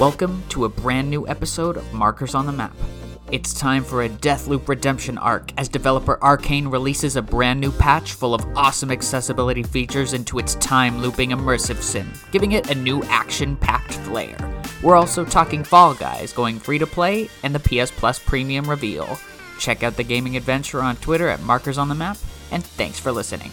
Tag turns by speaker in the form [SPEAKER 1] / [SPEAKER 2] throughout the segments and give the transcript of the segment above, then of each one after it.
[SPEAKER 1] Welcome to a brand new episode of Markers on the Map. It's time for a Deathloop redemption arc as developer Arcane releases a brand new patch full of awesome accessibility features into its time looping immersive sim, giving it a new action packed flair. We're also talking Fall Guys going free to play and the PS Plus premium reveal. Check out the gaming adventure on Twitter at Markers on the Map, and thanks for listening.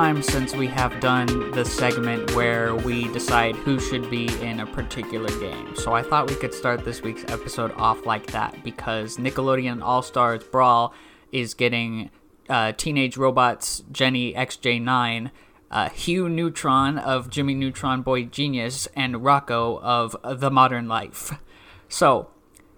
[SPEAKER 1] Time since we have done the segment where we decide who should be in a particular game. So I thought we could start this week's episode off like that because Nickelodeon All Stars Brawl is getting uh, Teenage Robots Jenny XJ9, uh, Hugh Neutron of Jimmy Neutron Boy Genius, and Rocko of The Modern Life. So,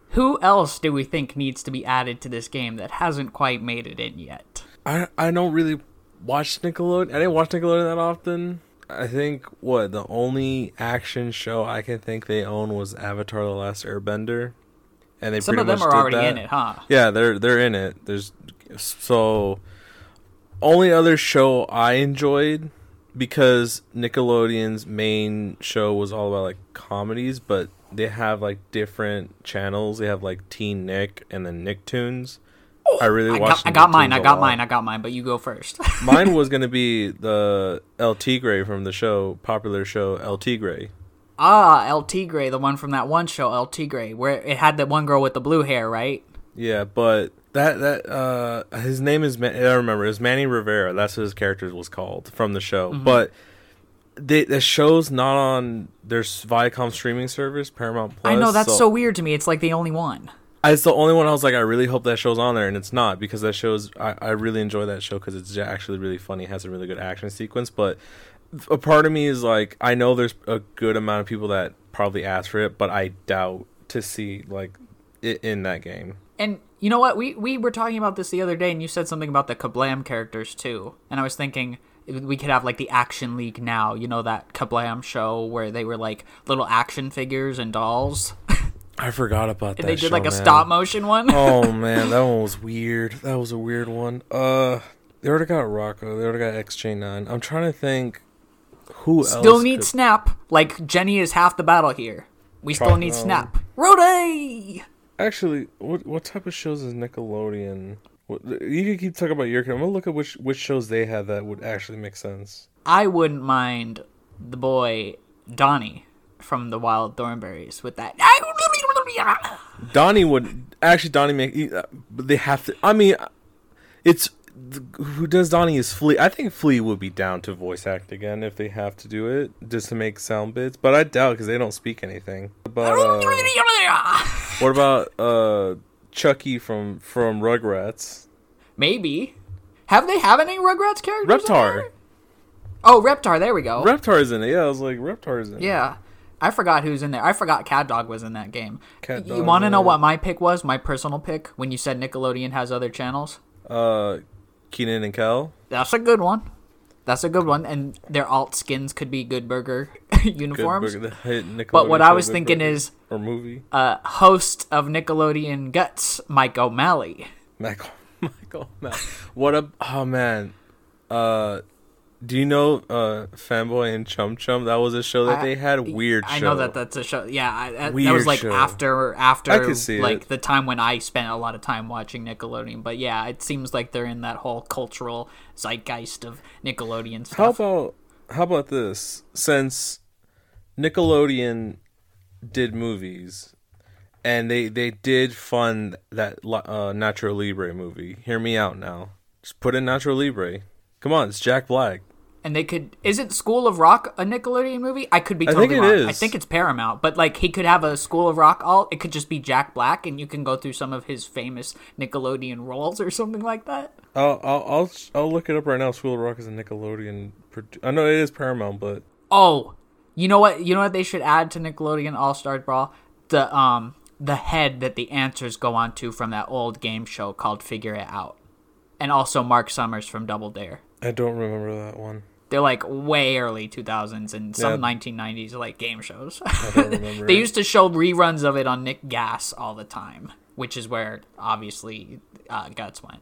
[SPEAKER 1] who else do we think needs to be added to this game that hasn't quite made it in yet?
[SPEAKER 2] I I don't really watch Nickelodeon. I didn't watch Nickelodeon that often. I think what the only action show I can think they own was Avatar: The Last Airbender, and they
[SPEAKER 1] Some
[SPEAKER 2] pretty
[SPEAKER 1] of them
[SPEAKER 2] much
[SPEAKER 1] are already
[SPEAKER 2] that.
[SPEAKER 1] in it, huh?
[SPEAKER 2] Yeah, they're they're in it. There's so only other show I enjoyed because Nickelodeon's main show was all about like comedies, but they have like different channels. They have like Teen Nick and then Nicktoons. I really
[SPEAKER 1] I
[SPEAKER 2] watched.
[SPEAKER 1] got, I got mine. I got mine. I got mine. But you go first.
[SPEAKER 2] Mine was gonna be the El Tigre from the show, popular show El Tigre.
[SPEAKER 1] ah, El Tigre, the one from that one show, El Tigre, where it had that one girl with the blue hair, right?
[SPEAKER 2] Yeah, but that that uh his name is Ma- I remember it was Manny Rivera. That's what his character was called from the show.
[SPEAKER 1] Mm-hmm.
[SPEAKER 2] But they, the show's not on their Viacom streaming service, Paramount Plus.
[SPEAKER 1] I know that's so, weird to me. It's like the only one.
[SPEAKER 2] It's the only one I was like, I really hope that show's on there, and it's not because that show's. I, I really enjoy that show because it's actually really funny. Has a really good action sequence, but a part of me is like, I know there's a good amount of people that probably ask for it, but I doubt to see like it in that game.
[SPEAKER 1] And you know what? We we were talking about this the other day, and you said something about the Kablam characters too. And I was thinking we could have like the Action League now. You know that Kablam show where they were like little action figures and dolls.
[SPEAKER 2] I forgot about that.
[SPEAKER 1] they did
[SPEAKER 2] show,
[SPEAKER 1] like a
[SPEAKER 2] man.
[SPEAKER 1] stop motion one.
[SPEAKER 2] oh man, that one was weird. That was a weird one. Uh, they already got Rocko. They already got XJ9. I'm trying to think who else Still
[SPEAKER 1] need
[SPEAKER 2] could-
[SPEAKER 1] Snap. Like Jenny is half the battle here. We still need
[SPEAKER 2] no.
[SPEAKER 1] Snap. Rode.
[SPEAKER 2] Actually, what what type of shows is Nickelodeon? What, you can keep talking about your. I'm gonna look at which which shows they have that would actually make sense.
[SPEAKER 1] I wouldn't mind the boy Donnie from the Wild Thornberries with that.
[SPEAKER 2] Donnie would actually Donnie make. he- uh, But they have to. I mean, it's who does Donnie is Flea. I think Flea would be down to voice act again if they have to do it just to make sound bits. But I doubt because they don't speak anything. But uh, what about uh Chucky from from Rugrats?
[SPEAKER 1] Maybe. Have they have any Rugrats characters?
[SPEAKER 2] Reptar.
[SPEAKER 1] Oh, Reptar. There we go.
[SPEAKER 2] Reptar's in it. Yeah, I was like Reptar's in it.
[SPEAKER 1] I forgot who's in there. I forgot CatDog was in that game.
[SPEAKER 2] Cat
[SPEAKER 1] you want to know what my pick was? My personal pick when you said Nickelodeon has other channels?
[SPEAKER 2] Uh, Kenan and Kel.
[SPEAKER 1] That's a good one. That's a good one. And their alt skins could be Good Burger
[SPEAKER 2] Good
[SPEAKER 1] uniforms.
[SPEAKER 2] Burger, the
[SPEAKER 1] But what I was
[SPEAKER 2] Good
[SPEAKER 1] thinking
[SPEAKER 2] Burger.
[SPEAKER 1] is
[SPEAKER 2] or movie.
[SPEAKER 1] uh, host of Nickelodeon Guts, Mike O'Malley.
[SPEAKER 2] Michael, Michael, man. What a oh man. Uh, do you know uh Fanboy and Chum Chum? That was a show that
[SPEAKER 1] I-
[SPEAKER 2] they had. Weird.
[SPEAKER 1] I
[SPEAKER 2] show.
[SPEAKER 1] know that that's a show. Yeah, I, that, that was like
[SPEAKER 2] show.
[SPEAKER 1] after after
[SPEAKER 2] I could see
[SPEAKER 1] like
[SPEAKER 2] it.
[SPEAKER 1] the time when I spent a lot of time watching Nickelodeon. But yeah, it seems like they're in that whole cultural zeitgeist of Nickelodeon stuff.
[SPEAKER 2] How about how about this? Since Nickelodeon did movies, and they they did fund that uh, Nacho Libre movie. Hear me out now. Just put in Nacho Libre. Come on, it's Jack Black.
[SPEAKER 1] And they could isn't School of Rock a Nickelodeon movie? I could be totally I
[SPEAKER 2] think it
[SPEAKER 1] wrong. I think it's Paramount, but like he could have a School of Rock alt. It could just be Jack Black, and you can go through some of his famous Nickelodeon roles or something like that.
[SPEAKER 2] I'll I'll I'll, I'll look it up right now. School of Rock is a Nickelodeon. I know it is Paramount, but
[SPEAKER 1] Oh, you know what? You know what they should add to Nickelodeon All Stars Brawl? The um the head that the answers go on to from that old game show called Figure It Out. And also Mark Summers from Double Dare.
[SPEAKER 2] I don't remember that one.
[SPEAKER 1] They're like way early 2000s and some
[SPEAKER 2] Yeah.
[SPEAKER 1] 1990s like game shows.
[SPEAKER 2] I don't remember.
[SPEAKER 1] they used to show reruns of it on Nick Gas all the time, which is where obviously uh, Guts went.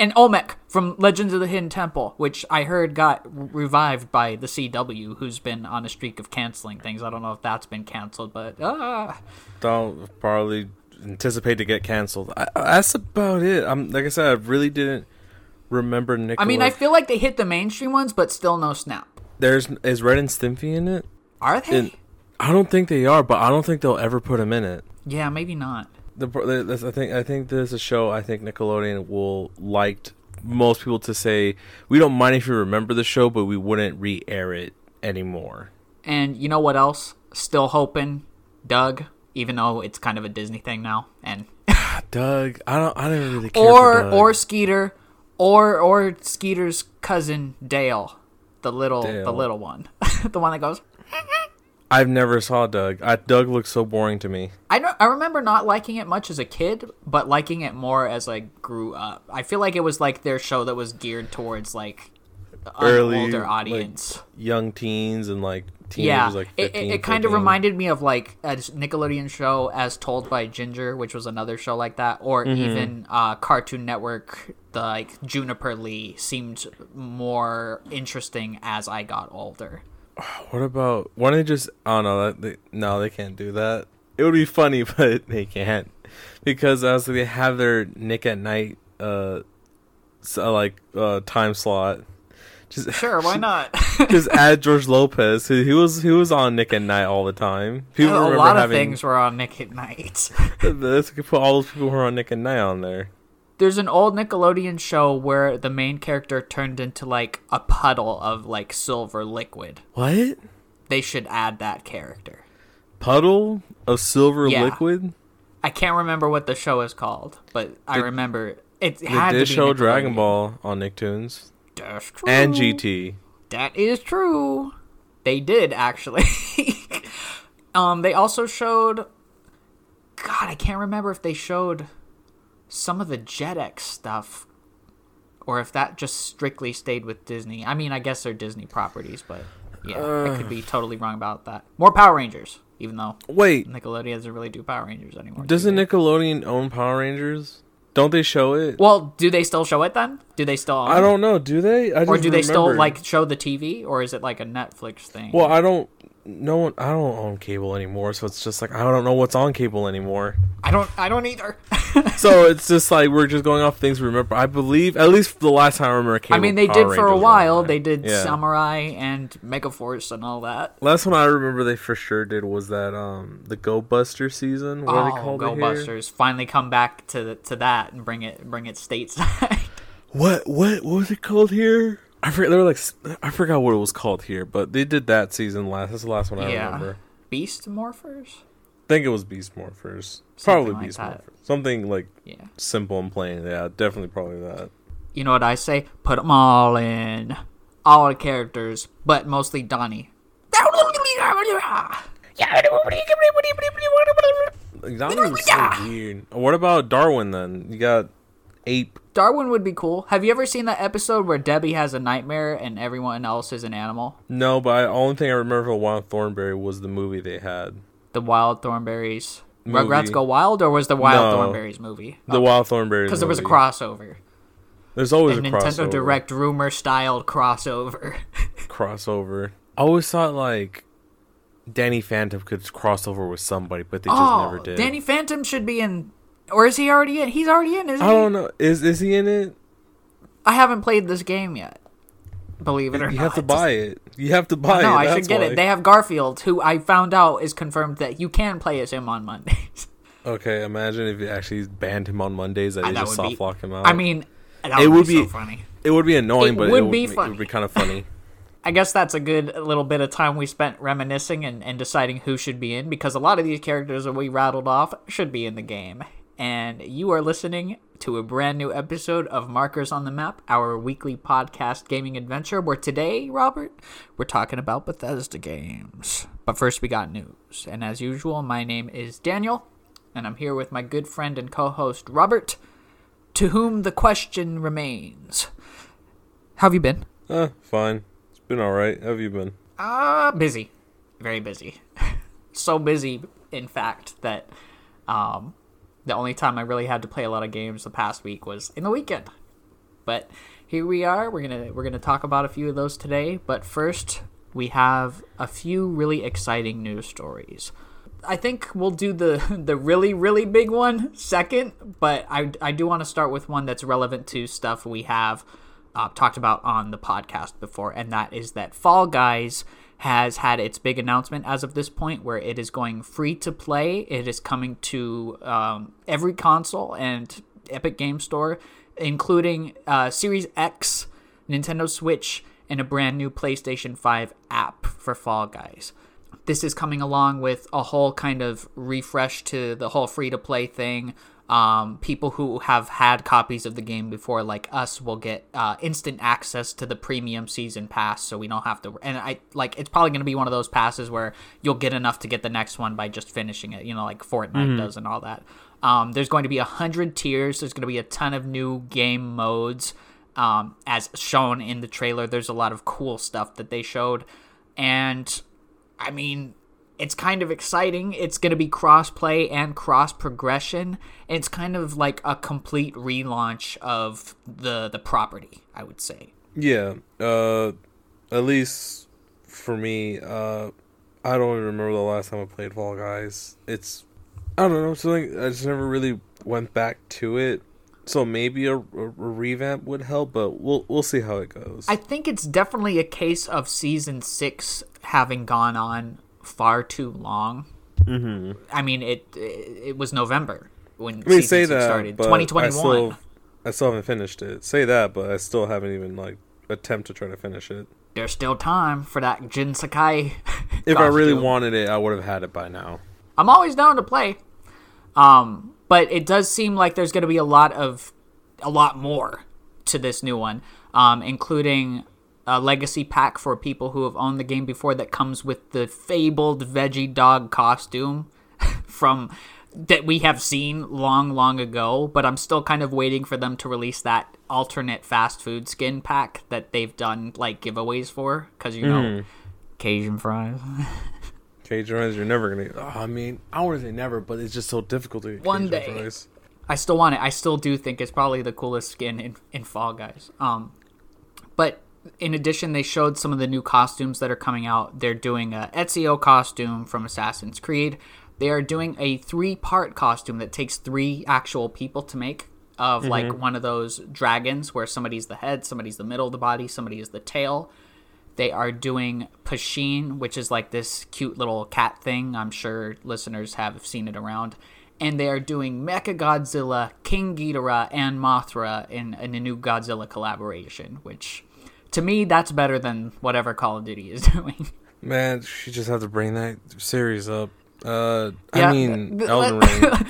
[SPEAKER 1] And Olmec from Legends of the Hidden Temple, which I heard got revived by the CW, who's been on a streak of canceling things. I don't know if that's been canceled, but uh,
[SPEAKER 2] don't probably anticipate to get canceled. I, that's about it. I'm like I said, I really didn't remember Nick.
[SPEAKER 1] I mean, I feel like they hit the mainstream ones, but still no Snap.
[SPEAKER 2] there's is Ren and Stimpy in it.
[SPEAKER 1] Are they?
[SPEAKER 2] And I don't think they are, but I don't think they'll ever put him in it.
[SPEAKER 1] yeah, maybe not.
[SPEAKER 2] The, this, I think I think there's a show I think Nickelodeon will liked most people to say we don't mind if you remember the show, but we wouldn't re-air it anymore.
[SPEAKER 1] And you know what else? Still hoping, Doug, even though it's kind of a Disney thing now, and
[SPEAKER 2] Doug, I don't I don't really care.
[SPEAKER 1] or
[SPEAKER 2] for Doug.
[SPEAKER 1] or Skeeter, or or Skeeter's cousin Dale, the little the little one, the one that goes.
[SPEAKER 2] I've never saw Doug. I, Doug looks so boring to me.
[SPEAKER 1] I don't. I remember not liking it much as a kid, but liking it more as I grew up. I feel like it was like their show that was geared towards like
[SPEAKER 2] Early,
[SPEAKER 1] older
[SPEAKER 2] like,
[SPEAKER 1] audience.
[SPEAKER 2] Young teens and like
[SPEAKER 1] yeah,
[SPEAKER 2] like
[SPEAKER 1] it,
[SPEAKER 2] 15,
[SPEAKER 1] it, it kind of reminded me of like a Nickelodeon show as told by Ginger, which was another show like that, or
[SPEAKER 2] Mm-hmm.
[SPEAKER 1] even uh, Cartoon Network. The like Juniper Lee seemed more interesting as I got older.
[SPEAKER 2] What about why don't they just? Oh no, that they, no, they can't do that. It would be funny, but they can't because as they have their Nick at Night, uh, so, like uh time slot. Just
[SPEAKER 1] Sure, why not?
[SPEAKER 2] just add George Lopez. He, he was he was on Nick at Night all the time. People
[SPEAKER 1] a lot of
[SPEAKER 2] having,
[SPEAKER 1] things were on Nick at Night.
[SPEAKER 2] Let's put all those people who are on Nick at Night on there.
[SPEAKER 1] There's an old Nickelodeon show where the main character turned into like a puddle of like silver liquid.
[SPEAKER 2] What
[SPEAKER 1] They should add that character.
[SPEAKER 2] puddle of silver
[SPEAKER 1] Yeah.
[SPEAKER 2] liquid?
[SPEAKER 1] I can't remember what the show is called, but I remember it
[SPEAKER 2] They
[SPEAKER 1] had
[SPEAKER 2] did
[SPEAKER 1] to be
[SPEAKER 2] show Dragon Ball on Nicktoons
[SPEAKER 1] That's true.
[SPEAKER 2] and GT.
[SPEAKER 1] That is true. They did actually. um, they also showed. God, I can't remember if they showed some of the Jetix stuff, or if that just strictly stayed with Disney. I mean, I guess they're Disney properties, but yeah, I could be totally wrong about that. More Power Rangers, even though
[SPEAKER 2] Wait,
[SPEAKER 1] Nickelodeon doesn't really do Power Rangers anymore.
[SPEAKER 2] doesn't
[SPEAKER 1] they?
[SPEAKER 2] Nickelodeon own Power Rangers? Don't they show it?
[SPEAKER 1] Well, do they still show it then? Do they still?
[SPEAKER 2] I don't know. Do they? I
[SPEAKER 1] Or do they still like show the TV, or is it like a Netflix thing?
[SPEAKER 2] Well, I don't. No one. I don't own cable anymore, so it's just like I don't know what's on cable anymore.
[SPEAKER 1] I don't. I don't either.
[SPEAKER 2] so it's just like we're just going off things we remember. I believe at least the last time I remember cable.
[SPEAKER 1] I mean, they
[SPEAKER 2] Power
[SPEAKER 1] did for a
[SPEAKER 2] Rangers
[SPEAKER 1] while. They did
[SPEAKER 2] Yeah.
[SPEAKER 1] Samurai and Megaforce and all that.
[SPEAKER 2] Last one I remember they for sure did was that um the Go Buster season. What
[SPEAKER 1] oh,
[SPEAKER 2] are they called
[SPEAKER 1] Go? Busters! Finally come back to the, to that and bring it bring it stateside.
[SPEAKER 2] What what what was it called here? I forget. They were like s- I forgot what it was called here, but they did that season last. That's the last one I
[SPEAKER 1] yeah,
[SPEAKER 2] remember.
[SPEAKER 1] Beast Morphers.
[SPEAKER 2] I think it was Beast Morphers.
[SPEAKER 1] Something
[SPEAKER 2] Probably
[SPEAKER 1] like
[SPEAKER 2] Beast
[SPEAKER 1] that.
[SPEAKER 2] Morphers. Something like
[SPEAKER 1] Yeah.
[SPEAKER 2] simple and plain. Yeah, definitely probably that.
[SPEAKER 1] You know what I say? Put them all in, all the characters, but mostly Donnie.
[SPEAKER 2] Like, Donnie was so weird. What about Darwin then? You got ape.
[SPEAKER 1] Darwin would be cool. Have you ever seen that episode where Debbie has a nightmare and everyone else is an animal?
[SPEAKER 2] No, but the only thing I remember from Wild Thornberry was the movie they had.
[SPEAKER 1] The Wild Thornberries.
[SPEAKER 2] Movie.
[SPEAKER 1] Rugrats Go Wild, or was the Wild
[SPEAKER 2] No.
[SPEAKER 1] Thornberries movie?
[SPEAKER 2] The Wild Thornberries.
[SPEAKER 1] Because there was a crossover.
[SPEAKER 2] There's always
[SPEAKER 1] a
[SPEAKER 2] a
[SPEAKER 1] Nintendo
[SPEAKER 2] crossover.
[SPEAKER 1] Direct rumor styled crossover.
[SPEAKER 2] crossover. I always thought like Danny Phantom could crossover with somebody, but they just
[SPEAKER 1] oh,
[SPEAKER 2] never did.
[SPEAKER 1] Danny Phantom should be in, or is he already in? He's already in, isn't he?
[SPEAKER 2] I
[SPEAKER 1] he?
[SPEAKER 2] don't know. Is is he in it?
[SPEAKER 1] I haven't played this game yet. Believe it or
[SPEAKER 2] You
[SPEAKER 1] not.
[SPEAKER 2] have to buy it. You have to buy it. No.
[SPEAKER 1] I should
[SPEAKER 2] that's
[SPEAKER 1] get
[SPEAKER 2] why.
[SPEAKER 1] it. They have Garfield, who I found out is confirmed that you can play as him on Mondays.
[SPEAKER 2] Okay, imagine if you actually banned him on Mondays that they
[SPEAKER 1] that
[SPEAKER 2] just
[SPEAKER 1] would be-
[SPEAKER 2] soft lock him out.
[SPEAKER 1] I mean, that
[SPEAKER 2] It
[SPEAKER 1] would,
[SPEAKER 2] would
[SPEAKER 1] be, so
[SPEAKER 2] be-
[SPEAKER 1] funny.
[SPEAKER 2] it would be annoying,
[SPEAKER 1] it
[SPEAKER 2] but
[SPEAKER 1] would
[SPEAKER 2] it would
[SPEAKER 1] be
[SPEAKER 2] it
[SPEAKER 1] funny.
[SPEAKER 2] would be kind of funny.
[SPEAKER 1] I guess that's a good little bit of time we spent reminiscing and, and deciding who should be in because a lot of these characters that we rattled off should be in the game. And you are listening to a brand new episode of Markers on the Map, our weekly podcast gaming adventure, where today, Robert, we're talking about Bethesda games. But first, we got news. And as usual, my name is Daniel, and I'm here with my good friend and co host, Robert, to whom the question remains. How have you been?
[SPEAKER 2] Uh, fine. It's been alright. How have you been?
[SPEAKER 1] Uh, busy. Very busy. so busy, in fact, that um, the only time I really had to play a lot of games the past week was in the weekend. But here we are. We're gonna we're gonna talk about a few of those today. But first, we have a few really exciting news stories. I think we'll do the the really really big one second, but I I do want to start with one that's relevant to stuff we have uh, talked about on the podcast before, and that is that Fall Guys has had its big announcement as of this point, where it is going free to play. It is coming to um, every console and Epic Game Store, including uh, Series X, Nintendo Switch, and a brand new PlayStation 5 app for Fall Guys. This is coming along with a whole kind of refresh to the whole free to play thing. Um, people who have had copies of the game before, like us, will get uh, instant access to the premium season pass, so we don't have to. And I like it's probably going to be one of those passes where you'll get enough to get the next one by just finishing it, you know, like Fortnite mm-hmm. does and all that. Um, there's going to be a hundred tiers. There's going to be a ton of new game modes, um, as shown in the trailer. There's a lot of cool stuff that they showed, and I mean, it's kind of exciting. It's going to be cross play and cross progression. It's kind of like a complete relaunch of the the property, I would say.
[SPEAKER 2] Yeah. Uh at least for me, uh I don't even remember the last time I played Fall Guys. It's I don't know, something I just never really went back to it. So maybe a, a, a, revamp would help, but we'll we'll see how it goes.
[SPEAKER 1] I think it's definitely a case of season six having gone on far too long. Mm-hmm. I mean, it, it, it was November when I mean, say that, started. Twenty twenty one.
[SPEAKER 2] I still haven't finished it. Say that, but I still haven't even like attempt to try to finish it.
[SPEAKER 1] There's still time for that Jin Sakai.
[SPEAKER 2] if I really wanted it, I would have had it by now.
[SPEAKER 1] I'm always down to play. Um, but it does seem like there's going to be a lot of a lot more to this new one, um, including a legacy pack for people who have owned the game before that comes with the fabled veggie dog costume from that we have seen long long ago but i'm still kind of waiting for them to release that alternate fast food skin pack that they've done like giveaways for because you know mm. cajun fries
[SPEAKER 2] cajun fries you're never gonna oh, i mean i to say never but it's just so difficult to get
[SPEAKER 1] one day fries. i still want it i still do think it's probably the coolest skin in, in fall guys um but in addition, they showed some of the new costumes that are coming out. They're doing a Ezio costume from Assassin's Creed. They are doing a three-part costume that takes three actual people to make of mm-hmm. like one of those dragons where somebody's the head, somebody's the middle of the body, somebody is the tail. They are doing Pusheen, which is like this cute little cat thing. I'm sure listeners have seen it around. And they are doing Mecha Godzilla, King Ghidorah, and Mothra in, in a new Godzilla collaboration, which to me, that's better than whatever Call of Duty is doing.
[SPEAKER 2] Man, she just had to bring that series up. Uh, yeah, I mean, Elden Ring.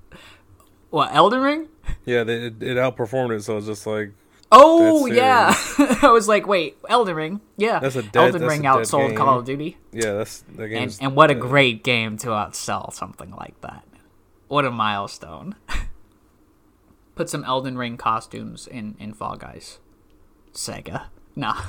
[SPEAKER 1] what Elden Ring?
[SPEAKER 2] Yeah, they, it, it outperformed it, so it's just like.
[SPEAKER 1] Oh yeah, I was like, wait, Elden Ring? Yeah, that's a dead, Elden Ring outsold game. Call of Duty.
[SPEAKER 2] Yeah, that's the game.
[SPEAKER 1] And, and, what dead. a great game to outsell something like that. What a milestone. Put some Elden Ring costumes in in Fall Guys. Sega. Nah.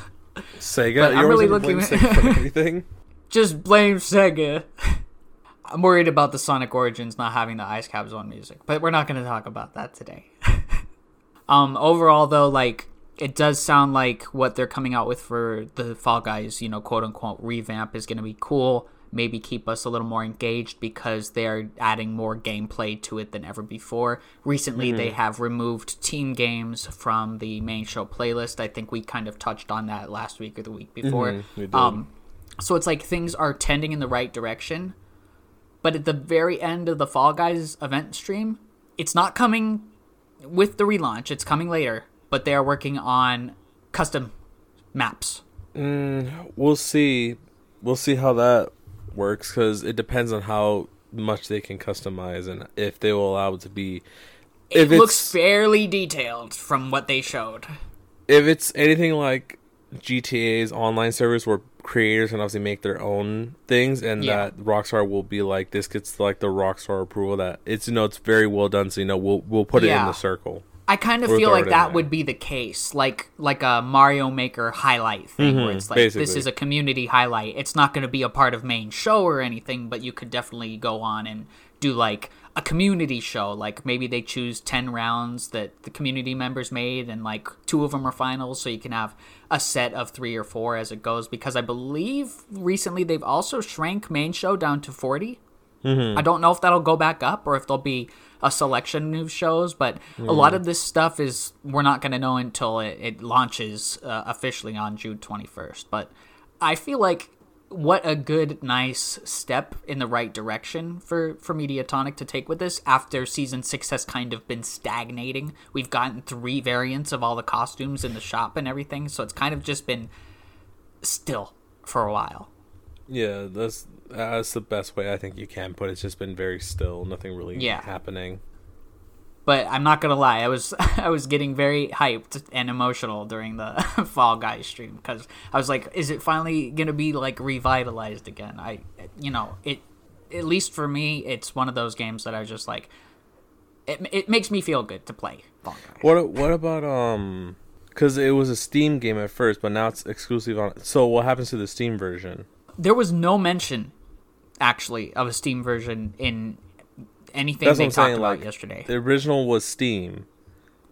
[SPEAKER 2] Sega. But I'm really looking at everything.
[SPEAKER 1] Just blame Sega. I'm worried about the Sonic Origins not having the Ice Cap Zone music, but we're not going to talk about that today. um, overall, though, like it does sound like what they're coming out with for the Fall Guys, you know, quote unquote revamp is going to be cool maybe keep us a little more engaged because they're adding more gameplay to it than ever before. Recently, mm-hmm. they have removed team games from the main show playlist. I think we kind of touched on that last week or the week before. Mm-hmm, um, so it's like things are tending in the right direction. But at the very end of the Fall Guys event stream, it's not coming with the relaunch, it's coming later, but they are working on custom maps.
[SPEAKER 2] Mm, we'll see. We'll see how that works because it depends on how much they can customize and if they will allow it to be.
[SPEAKER 1] If it looks fairly detailed from what they showed.
[SPEAKER 2] If it's anything like GTA's online service where creators can obviously make their own things, and
[SPEAKER 1] Yeah.
[SPEAKER 2] that Rockstar will be like this gets like the Rockstar approval that it's you know it's very well done. So you know we'll we'll put it in the circle.
[SPEAKER 1] I kind of feel like that would be the case, like like a Mario Maker highlight thing, where
[SPEAKER 2] Mhm,
[SPEAKER 1] it's like this is a community highlight. It's not going to be a part of main show or anything, but you could definitely go on and do like a community show. Like maybe they choose ten rounds that the community members made, and like two of them are finals, so you can have a set of three or four as it goes. Because I believe recently they've also shrank main show down to 40 I don't know if that'll go back up or if there'll be a selection of shows, but a lot of this stuff is we're not going to know until it, it launches uh, officially on June 21st. But I feel like what a good, nice step in the right direction for, for Mediatonic to take with this after season six has kind of been stagnating. We've gotten three variants of all the costumes in the shop and everything, so it's kind of just been still for a while.
[SPEAKER 2] Yeah, that's that's the best way I think you can put it. It's just been very still, nothing really
[SPEAKER 1] Yeah.
[SPEAKER 2] happening.
[SPEAKER 1] But I'm not gonna lie, I was I was getting very hyped and emotional during the Fall Guys stream because I was like, is it finally gonna be like revitalized again? I, you know, it at least for me, it's one of those games that I was just like, it it makes me feel good to play Fall Guys.
[SPEAKER 2] What what about um? Because it was a Steam game at first, but now it's exclusive on. So what happens to the Steam version?
[SPEAKER 1] There was no mention, actually, of a Steam version in anything
[SPEAKER 2] That's
[SPEAKER 1] they talked
[SPEAKER 2] saying.
[SPEAKER 1] about
[SPEAKER 2] Like
[SPEAKER 1] yesterday.
[SPEAKER 2] the original was Steam,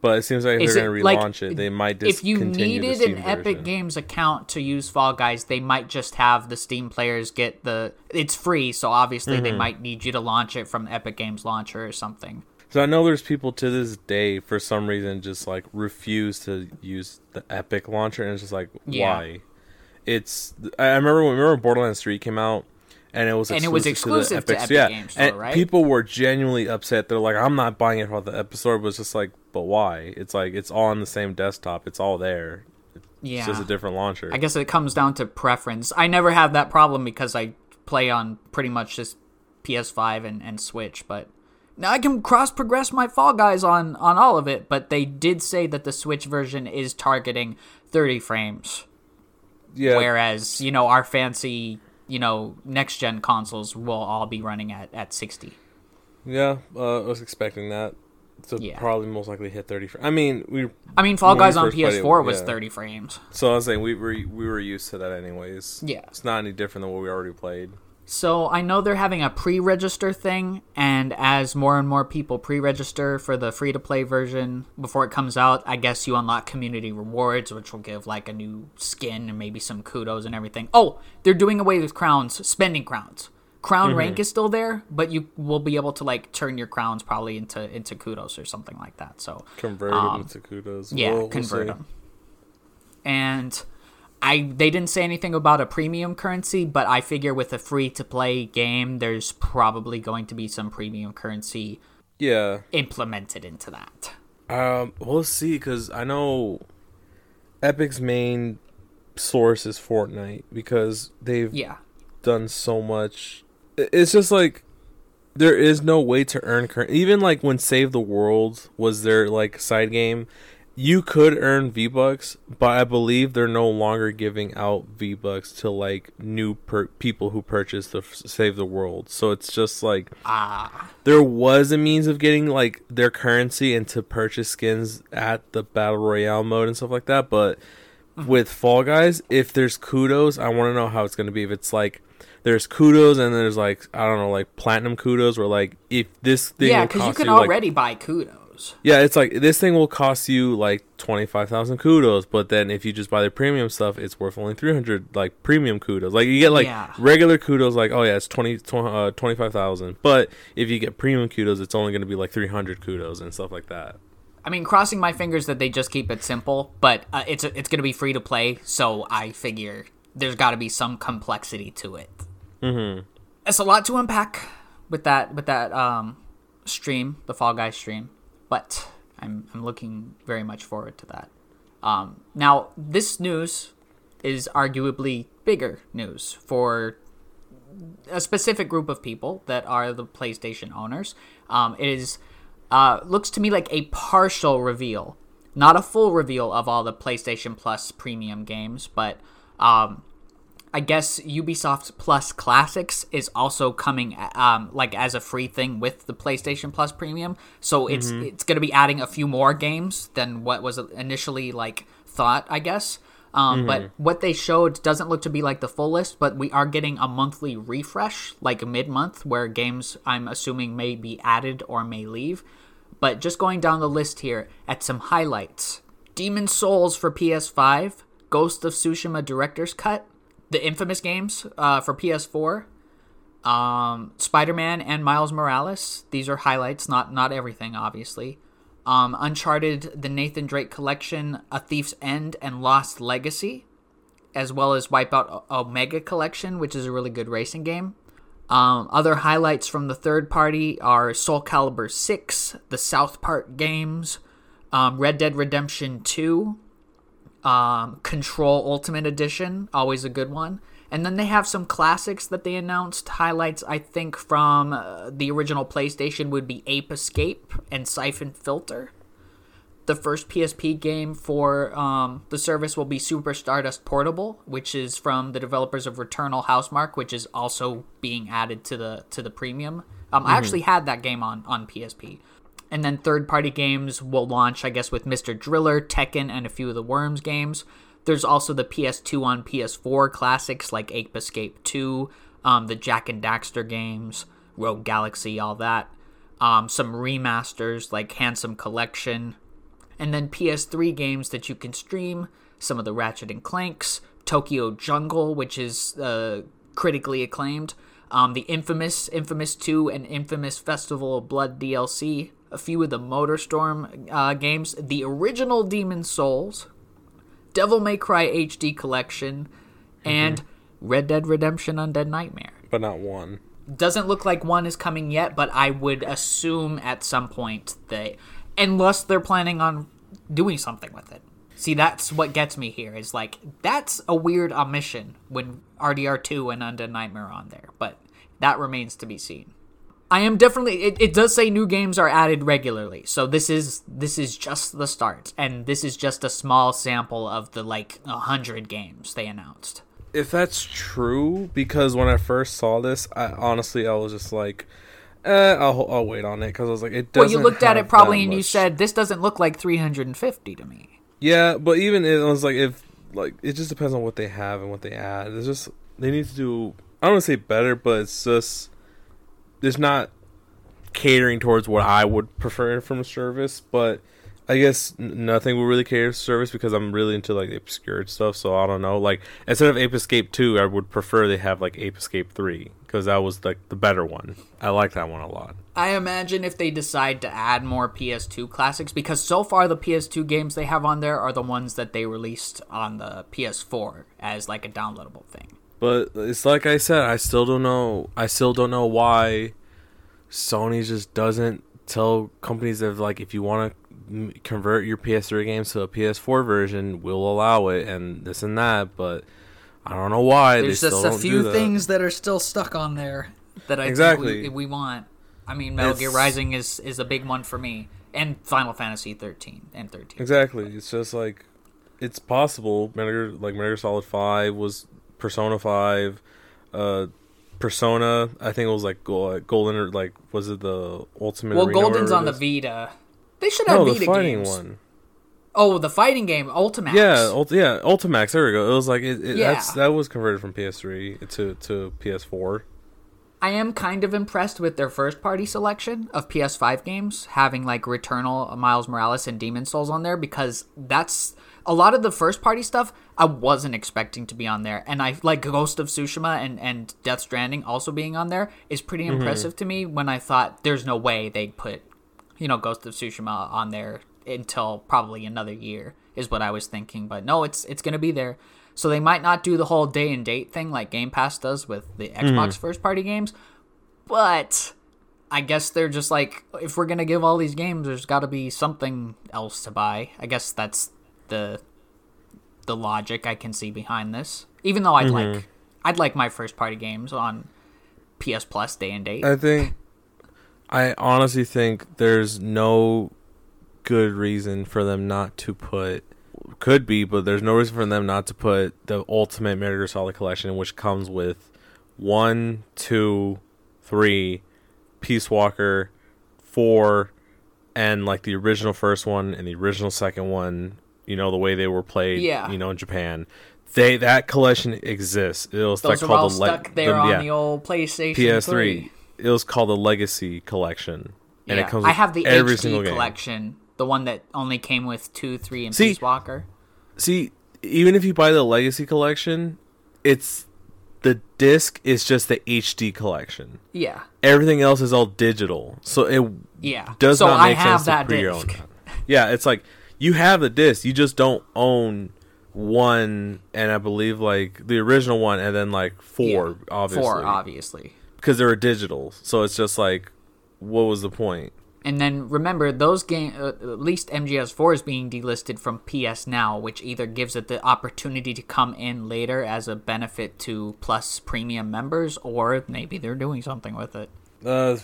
[SPEAKER 2] but it seems like
[SPEAKER 1] Is
[SPEAKER 2] they're going to
[SPEAKER 1] like,
[SPEAKER 2] relaunch it, they might just
[SPEAKER 1] if you needed an Epic. Games account to use Fall Guys, they might just have the Steam players get the. It's free, so obviously
[SPEAKER 2] Mm-hmm.
[SPEAKER 1] they might need you to launch it from Epic Games launcher or something.
[SPEAKER 2] So I know there's people to this day for some reason just like refuse to use the Epic launcher, and it's just like
[SPEAKER 1] Yeah.
[SPEAKER 2] why? It's I I remember when remember Borderlands Three came out, and it was
[SPEAKER 1] And it was
[SPEAKER 2] exclusive
[SPEAKER 1] to
[SPEAKER 2] the
[SPEAKER 1] Epic
[SPEAKER 2] yeah,
[SPEAKER 1] Games Store,
[SPEAKER 2] and
[SPEAKER 1] right?
[SPEAKER 2] People were genuinely upset. They're like, I'm not buying it for the episode." Was just like, but why? It's like it's all on the same desktop. It's all there.
[SPEAKER 1] Yeah.
[SPEAKER 2] It's just a different launcher.
[SPEAKER 1] I guess it comes down to preference. I never have that problem because I play on pretty much just PS5 and, and Switch, but now I can cross progress my Fall Guys on, on all of it, but they did say that the Switch version is targeting 30 frames.
[SPEAKER 2] yeah,
[SPEAKER 1] whereas you know our fancy you know next gen consoles will all be running at at 60
[SPEAKER 2] yeah. Uh, I was expecting that. To
[SPEAKER 1] Yeah.
[SPEAKER 2] probably most likely hit 30. fr- I mean, we
[SPEAKER 1] i mean fall guys on
[SPEAKER 2] first played it,
[SPEAKER 1] ps4 was
[SPEAKER 2] yeah.
[SPEAKER 1] 30 frames
[SPEAKER 2] So I was saying we were we were used to that anyways.
[SPEAKER 1] Yeah.
[SPEAKER 2] it's not any different than what we already played.
[SPEAKER 1] So i know they're having a pre-register thing and as more and more people pre-register for the free-to-play version before it comes out i guess you unlock community rewards which will give like a new skin and maybe some kudos and everything oh they're doing away with crowns spending crowns crown rank is still there but you will be able to like turn your crowns probably into into kudos or something like that so
[SPEAKER 2] Convert
[SPEAKER 1] Um,
[SPEAKER 2] them to kudos.
[SPEAKER 1] Yeah,
[SPEAKER 2] We'll- we'll
[SPEAKER 1] convert
[SPEAKER 2] see.
[SPEAKER 1] them. And I they didn't say anything about a premium currency, but I figure with a free to play game, there's probably going to be some premium currency
[SPEAKER 2] Yeah.
[SPEAKER 1] implemented into that.
[SPEAKER 2] Um. We'll see because I know Epic's main source is Fortnite because they've
[SPEAKER 1] Yeah.
[SPEAKER 2] done so much. It's just like there is no way to earn current. Even like when Save the World was their like side game, you could earn V Bucks, but I believe they're no longer giving out V Bucks to like new per- people who purchase the f- Save the World. So it's just like
[SPEAKER 1] Ah,
[SPEAKER 2] there was a means of getting like their currency and to purchase skins at the battle royale mode and stuff like that but with fall guys if there's kudos i want to know how it's going to be if it's like there's kudos and there's like i don't know like platinum kudos or like if this thing
[SPEAKER 1] yeah, because you can
[SPEAKER 2] like-
[SPEAKER 1] already buy kudos.
[SPEAKER 2] Yeah it's like this thing will cost you like 25000 kudos but then if you just buy the premium stuff it's worth only 300 like premium kudos. Like you get like
[SPEAKER 1] Yeah.
[SPEAKER 2] regular kudos like oh yeah it's 20 tw- uh, 25000 but if you get premium kudos it's only going to be like 300 kudos and stuff like that.
[SPEAKER 1] I mean, crossing my fingers that they just keep it simple, but uh, it's it's going to be free to play, so I figure there's got to be some complexity to it.
[SPEAKER 2] mm-hmm.
[SPEAKER 1] It's a lot to unpack with that with that um stream, the Fall Guys stream, but I'm I'm looking very much forward to that. Um, now this news is arguably bigger news for a specific group of people that are the PlayStation owners. Um, it is uh, looks to me like a partial reveal, not a full reveal of all the PlayStation Plus premium games, but um, I guess Ubisoft Plus Classics is also coming um, like as a free thing with the PlayStation Plus Premium. So it's
[SPEAKER 2] Mm-hmm.
[SPEAKER 1] it's going to be adding a few more games than what was initially like thought, I guess. Um,
[SPEAKER 2] Mm-hmm.
[SPEAKER 1] But what they showed doesn't look to be like the full list, but we are getting a monthly refresh, like mid month, where games I'm assuming may be added or may leave. But just going down the list here at some highlights Demon Souls for PS5, Ghost of Tsushima Director's Cut, the infamous games uh, for PS4, um, Spider-Man and Miles Morales. These are highlights, not not everything, obviously. Um, Uncharted, the Nathan Drake Collection, A Thief's End, and Lost Legacy, as well as Wipeout Omega Collection, which is a really good racing game. Um, other highlights from the third party are Soul Calibur 6, the South Park games, um, Red Dead Redemption 2, um, Control Ultimate Edition, always a good one. And then they have some classics that they announced. Highlights, I think, from uh, the original PlayStation would be Ape Escape and Siphon Filter. The first PSP game for um, the service will be Super Stardust Portable, which is from the developers of Returnal Housemark, which is also being added to the to the premium. Um, I actually had that game on on PSP. And then third party games will launch, I guess, with Mr. Driller, Tekken, and a few of the Worms games. There's also the PS2 on PS4 classics like Ape Escape 2, um, the Jak and Daxter games, Rogue Galaxy, all that. Um, some remasters like Handsome Collection, and then PS3 games that you can stream. Some of the Ratchet and Clanks, Tokyo Jungle, which is uh, critically acclaimed, um, the infamous Infamous 2 and Infamous Festival of Blood DLC, a few of the MotorStorm uh, games, the original Demon Souls, Devil May Cry HD Collection, and Red Dead Redemption Undead Nightmare.
[SPEAKER 2] but not one.
[SPEAKER 1] Doesn't look like one is coming yet, but I would assume at some point they, unless they're planning on doing something with it. See, that's what gets me here. Is like that's a weird omission when RDR2 and Undead Nightmare are on there, but that remains to be seen. I am definitely. It, it does say new games are added regularly, so this is this is just the start, and this is just a small sample of the like a hundred games they announced.
[SPEAKER 2] If that's true, because when I first saw this, I honestly I was just like, eh, I'll, I'll wait on it because I was like, it
[SPEAKER 1] Well,
[SPEAKER 2] doesn't.
[SPEAKER 1] you looked at it probably and you said this doesn't look like 350 to me.
[SPEAKER 2] Yeah, but even it was like if like it just depends on what they have and what they add. It's just they need to do. I don't want to say better, but it's just it's not catering towards what I would prefer from a service. But I guess nothing will really cater to service because I'm really into like the obscure stuff. So I don't know. Like instead of Ape Escape two, I would prefer they have like Ape Escape three because that was like the better one. I like that one a lot.
[SPEAKER 1] I imagine if they decide to add more PS2 classics, because so far the PS2 games they have on there are the ones that they released on the PS4 as like a downloadable thing.
[SPEAKER 2] But it's like I said, I still don't know. I still don't know why Sony just doesn't tell companies that like if you want to convert your PS3 games to a PS4 version, we'll allow it and this and that. But I don't know why
[SPEAKER 1] There's just a few
[SPEAKER 2] that.
[SPEAKER 1] things that are still stuck on there that I
[SPEAKER 2] Exactly.
[SPEAKER 1] think we, we want. I mean, Metal Gear Rising is is a big one for me, and Final Fantasy 13 and 13.
[SPEAKER 2] Exactly. It's just like it's possible. Metal Gear, like Metal Gear Solid Five was Persona Five, uh, Persona. I think it was like Golden or like was it the Ultimate?
[SPEAKER 1] Well,
[SPEAKER 2] Arena,
[SPEAKER 1] Golden's on the? Vita. They should have
[SPEAKER 2] No, the
[SPEAKER 1] Vita
[SPEAKER 2] fighting
[SPEAKER 1] games.
[SPEAKER 2] one.
[SPEAKER 1] Oh, the fighting game, Ultimax.
[SPEAKER 2] Yeah, Ult- yeah, Ultimax. There we go. It was like it, it,
[SPEAKER 1] Yeah.
[SPEAKER 2] that's that was converted from PS3 to to PS4.
[SPEAKER 1] I am kind of impressed with their first party selection of PS5 games, having like Returnal, Miles Morales, and Demon Souls on there because that's a lot of the first party stuff I wasn't expecting to be on there. And I like Ghost of Tsushima and, and Death Stranding also being on there is pretty mm-hmm. impressive to me when I thought there's no way they'd put, you know, Ghost of Tsushima on there until probably another year is what I was thinking. But no, it's it's gonna be there. So they might not do the whole day and date thing like Game Pass does with the Xbox mm-hmm. first party games, but I guess they're just like if we're gonna give all these games, there's got to be something else to buy. I guess that's the the logic I can see behind this. Even though I'd like mm-hmm. I'd like my first party games on PS Plus day and date.
[SPEAKER 2] I think I honestly think there's no good reason for them not to put could be, but there's no reason for them not to put the ultimate Metal Gear Solid collection, which comes with one, two, three, Peace Walker, four, and like the original first one and the original second one. You know the way they were played.
[SPEAKER 1] Yeah.
[SPEAKER 2] You know in Japan, they that collection exists. It was
[SPEAKER 1] Those
[SPEAKER 2] like called the le-
[SPEAKER 1] stuck there
[SPEAKER 2] the-
[SPEAKER 1] on
[SPEAKER 2] yeah,
[SPEAKER 1] the old PlayStation
[SPEAKER 2] PS3.
[SPEAKER 1] 3.
[SPEAKER 2] It was called the Legacy Collection, and
[SPEAKER 1] yeah.
[SPEAKER 2] it comes.
[SPEAKER 1] I
[SPEAKER 2] with
[SPEAKER 1] have the
[SPEAKER 2] every
[SPEAKER 1] HD
[SPEAKER 2] single game.
[SPEAKER 1] collection, the one that only came with two, three, and
[SPEAKER 2] See-
[SPEAKER 1] Peace Walker.
[SPEAKER 2] See, even if you buy the Legacy Collection, it's the disc is just the HD collection.
[SPEAKER 1] Yeah,
[SPEAKER 2] Everything else is all digital, so it
[SPEAKER 1] yeah.
[SPEAKER 2] does
[SPEAKER 1] so
[SPEAKER 2] not
[SPEAKER 1] I
[SPEAKER 2] make
[SPEAKER 1] have
[SPEAKER 2] sense
[SPEAKER 1] that
[SPEAKER 2] to pre-own
[SPEAKER 1] disc.
[SPEAKER 2] that. Yeah, it's like you have the disc, you just don't own one, and I believe like the original one, and then like four,
[SPEAKER 1] Yeah.
[SPEAKER 2] obviously,
[SPEAKER 1] Four, obviously.
[SPEAKER 2] because they were digital. So it's just like, what was the point?
[SPEAKER 1] And then remember, those game uh, at least MGS4 is being delisted from PS Now, which either gives it the opportunity to come in later as a benefit to Plus Premium members, or maybe they're doing something with it.
[SPEAKER 2] Uh,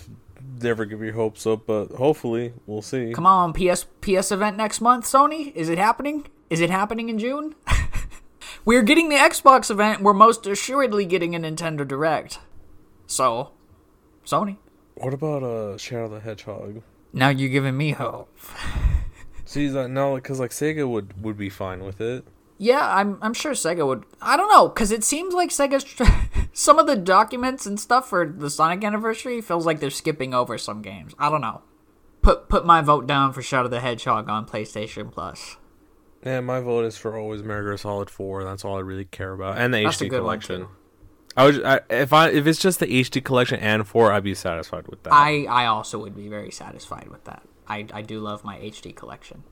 [SPEAKER 2] never give your hopes up, but hopefully we'll see.
[SPEAKER 1] Come on, PS PS event next month, Sony. Is it happening? Is it happening in June? We're getting the Xbox event. We're most assuredly getting a Nintendo Direct. So, Sony.
[SPEAKER 2] What about uh Shadow the Hedgehog?
[SPEAKER 1] Now you're giving me hope.
[SPEAKER 2] See, like no, because like Sega would would be fine with it.
[SPEAKER 1] Yeah, I'm I'm sure Sega would. I don't know, cause it seems like Sega's tr- some of the documents and stuff for the Sonic anniversary feels like they're skipping over some games. I don't know. Put put my vote down for Shadow the Hedgehog on PlayStation Plus.
[SPEAKER 2] Yeah, my vote is for always Metal Solid Four. That's all I really care about, and the
[SPEAKER 1] That's
[SPEAKER 2] HD collection. I would I, if I if it's just the HD collection and four, I'd be satisfied with that.
[SPEAKER 1] I I also would be very satisfied with that. I I do love my HD collection.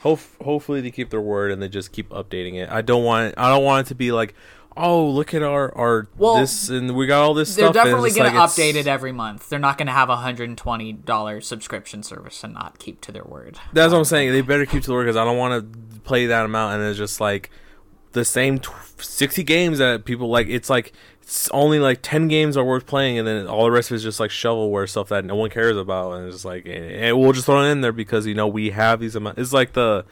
[SPEAKER 2] Hope hopefully they keep their word and they just keep updating it. I don't want I don't want it to be like, oh look at our our
[SPEAKER 1] Well,
[SPEAKER 2] this and we got all this
[SPEAKER 1] They're
[SPEAKER 2] stuff. it's
[SPEAKER 1] definitely going to update it every month. They're not going to have a hundred and twenty dollars subscription service and not keep to their word.
[SPEAKER 2] That's what I'm saying. They better keep to the word because I don't want to play that amount and it's just like the same tw- 60 games that people like. It's like it's only like 10 games are worth playing and then all the rest of it is just like shovelware stuff that no one cares about and it's just like and we'll just throw it in there because you know we have these amount. It's like the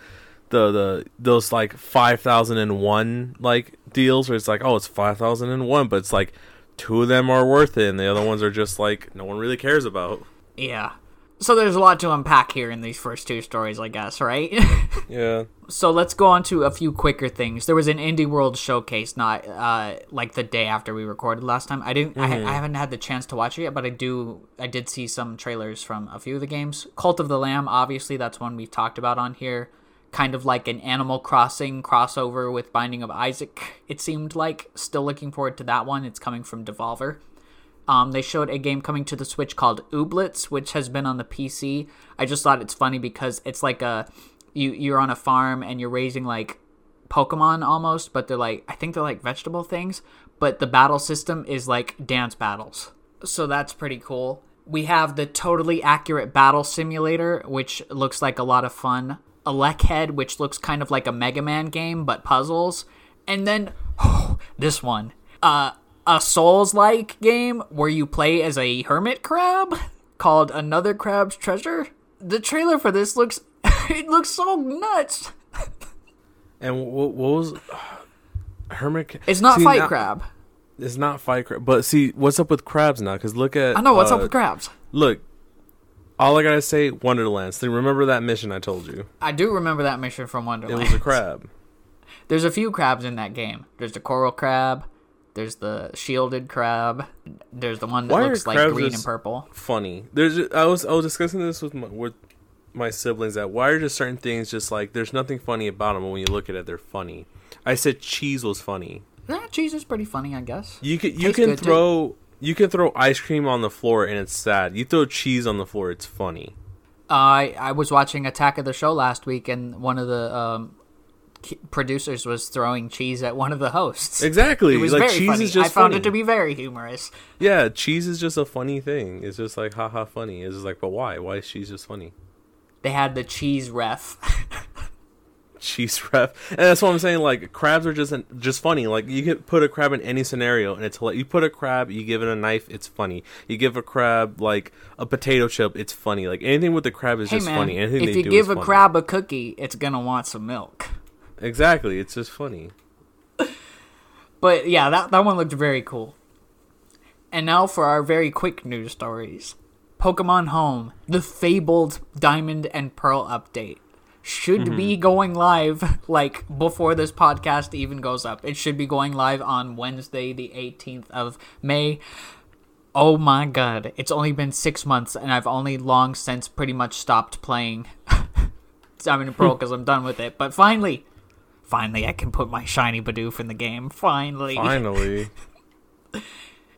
[SPEAKER 2] the the those like 5001 like deals where it's like oh it's 5001 but it's like two of them are worth it and the other ones are just like no one really cares about.
[SPEAKER 1] Yeah. So there's a lot to unpack here in these first two stories, I guess, right?
[SPEAKER 2] Yeah.
[SPEAKER 1] so let's go on to a few quicker things. There was an Indie World showcase, not uh, like the day after we recorded last time. I didn't. I, I haven't had the chance to watch it yet, but I do. I did see some trailers from a few of the games. Cult of the Lamb, obviously, that's one we've talked about on here. Kind of like an Animal Crossing crossover with Binding of Isaac. It seemed like. Still looking forward to that one. It's coming from Devolver. Um, they showed a game coming to the Switch called Ooblets, which has been on the PC. I just thought it's funny because it's like a you you're on a farm and you're raising like Pokemon almost, but they're like I think they're like vegetable things, but the battle system is like dance battles. So that's pretty cool. We have the totally accurate battle simulator, which looks like a lot of fun. A Head, which looks kind of like a Mega Man game but puzzles, and then this one. Uh a Souls like game where you play as a hermit crab called Another Crab's Treasure. The trailer for this looks it looks so nuts.
[SPEAKER 2] And what, what was Hermit?
[SPEAKER 1] It's not
[SPEAKER 2] See,
[SPEAKER 1] Fight
[SPEAKER 2] now-
[SPEAKER 1] Crab.
[SPEAKER 2] It's not fight crab. But see, what's up with crabs now? Because look at
[SPEAKER 1] I know what's
[SPEAKER 2] uh,
[SPEAKER 1] up with crabs.
[SPEAKER 2] Look, all I gotta say, Wonderlands. Then remember that mission I told you?
[SPEAKER 1] I do remember that mission from Wonderland.
[SPEAKER 2] It was a crab.
[SPEAKER 1] There's a few crabs in that game. There's the coral crab. There's the shielded crab. There's the one that
[SPEAKER 2] Why
[SPEAKER 1] looks like green and purple.
[SPEAKER 2] Funny. There's. I was. I was discussing this with my with my siblings. That why are just certain things just like there's nothing funny about them, but when you look at it, they're funny. I said cheese was funny.
[SPEAKER 1] Yeah, cheese is pretty funny, I guess.
[SPEAKER 2] You can you
[SPEAKER 1] Tastes
[SPEAKER 2] can
[SPEAKER 1] good, too.
[SPEAKER 2] throw you can throw ice cream on the floor and it's sad. You throw cheese on the floor, it's funny.
[SPEAKER 1] I I was watching Attack of the Show last week, and one of the um, producers was throwing cheese at one of the hosts.
[SPEAKER 2] Exactly.
[SPEAKER 1] It was
[SPEAKER 2] like
[SPEAKER 1] very
[SPEAKER 2] cheese
[SPEAKER 1] funny.
[SPEAKER 2] is just
[SPEAKER 1] I found
[SPEAKER 2] funny.
[SPEAKER 1] it to be very humorous.
[SPEAKER 2] Yeah, cheese is just a funny thing. It's just like haha funny. It's just like, but why? Why is cheese just funny?
[SPEAKER 1] They had the cheese ref.
[SPEAKER 2] Cheese ref, and that's what I'm saying. Like crabs are just just funny. Like you could put a crab in any scenario, and it's like you put a crab, you give it a knife, it's funny. You give a crab like a potato chip, it's funny. Like anything with the crab is
[SPEAKER 1] hey
[SPEAKER 2] just
[SPEAKER 1] man,
[SPEAKER 2] funny. Anything
[SPEAKER 1] if you give a
[SPEAKER 2] funny.
[SPEAKER 1] crab a cookie, it's gonna want some milk.
[SPEAKER 2] Exactly. It's just funny.
[SPEAKER 1] But yeah, that that one looked very cool. And now for our very quick news stories. Pokemon Home, the fabled Diamond and Pearl update should
[SPEAKER 2] Mm-hmm.
[SPEAKER 1] be going live like before this podcast even goes up. It should be going live on Wednesday, the 18th of May. Oh my god, it's only been six months and I've only long since pretty much stopped playing Diamond and Pearl because I'm done with it. But finally, finally, I can put my shiny Bidoof in the game. Finally.
[SPEAKER 2] Finally.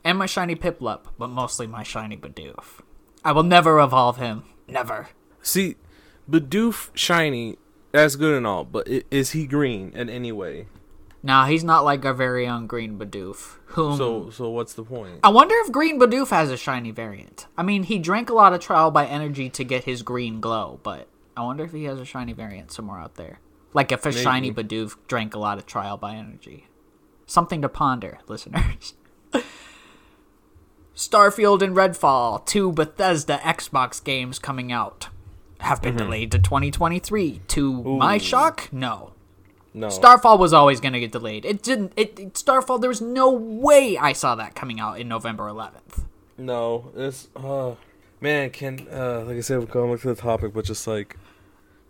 [SPEAKER 1] And my shiny Piplup, but mostly my shiny Bidoof. I will never evolve him. Never.
[SPEAKER 2] See, Bidoof shiny, that's good and all, but is he green in any way?
[SPEAKER 1] Nah, he's not like our very own Green Bidoof. Whom
[SPEAKER 2] So, so what's the point?
[SPEAKER 1] I wonder if Green Bidoof has a shiny variant. I mean, he drank a lot of Trial by Energy to get his green glow, but I wonder if he has a shiny variant somewhere out there. Like if a shiny Bidoof drank a lot of Trial by Energy. Something to ponder, listeners. Starfield and Redfall, two Bethesda Xbox games coming out, have been delayed to 2023. To my shock, no.
[SPEAKER 2] No.
[SPEAKER 1] Starfall was always going to get delayed. It didn't. It, it Starfall. There was no way I saw that coming out in November 11th.
[SPEAKER 2] No, it's uh man, can uh like I said, we're going back to the topic, but just like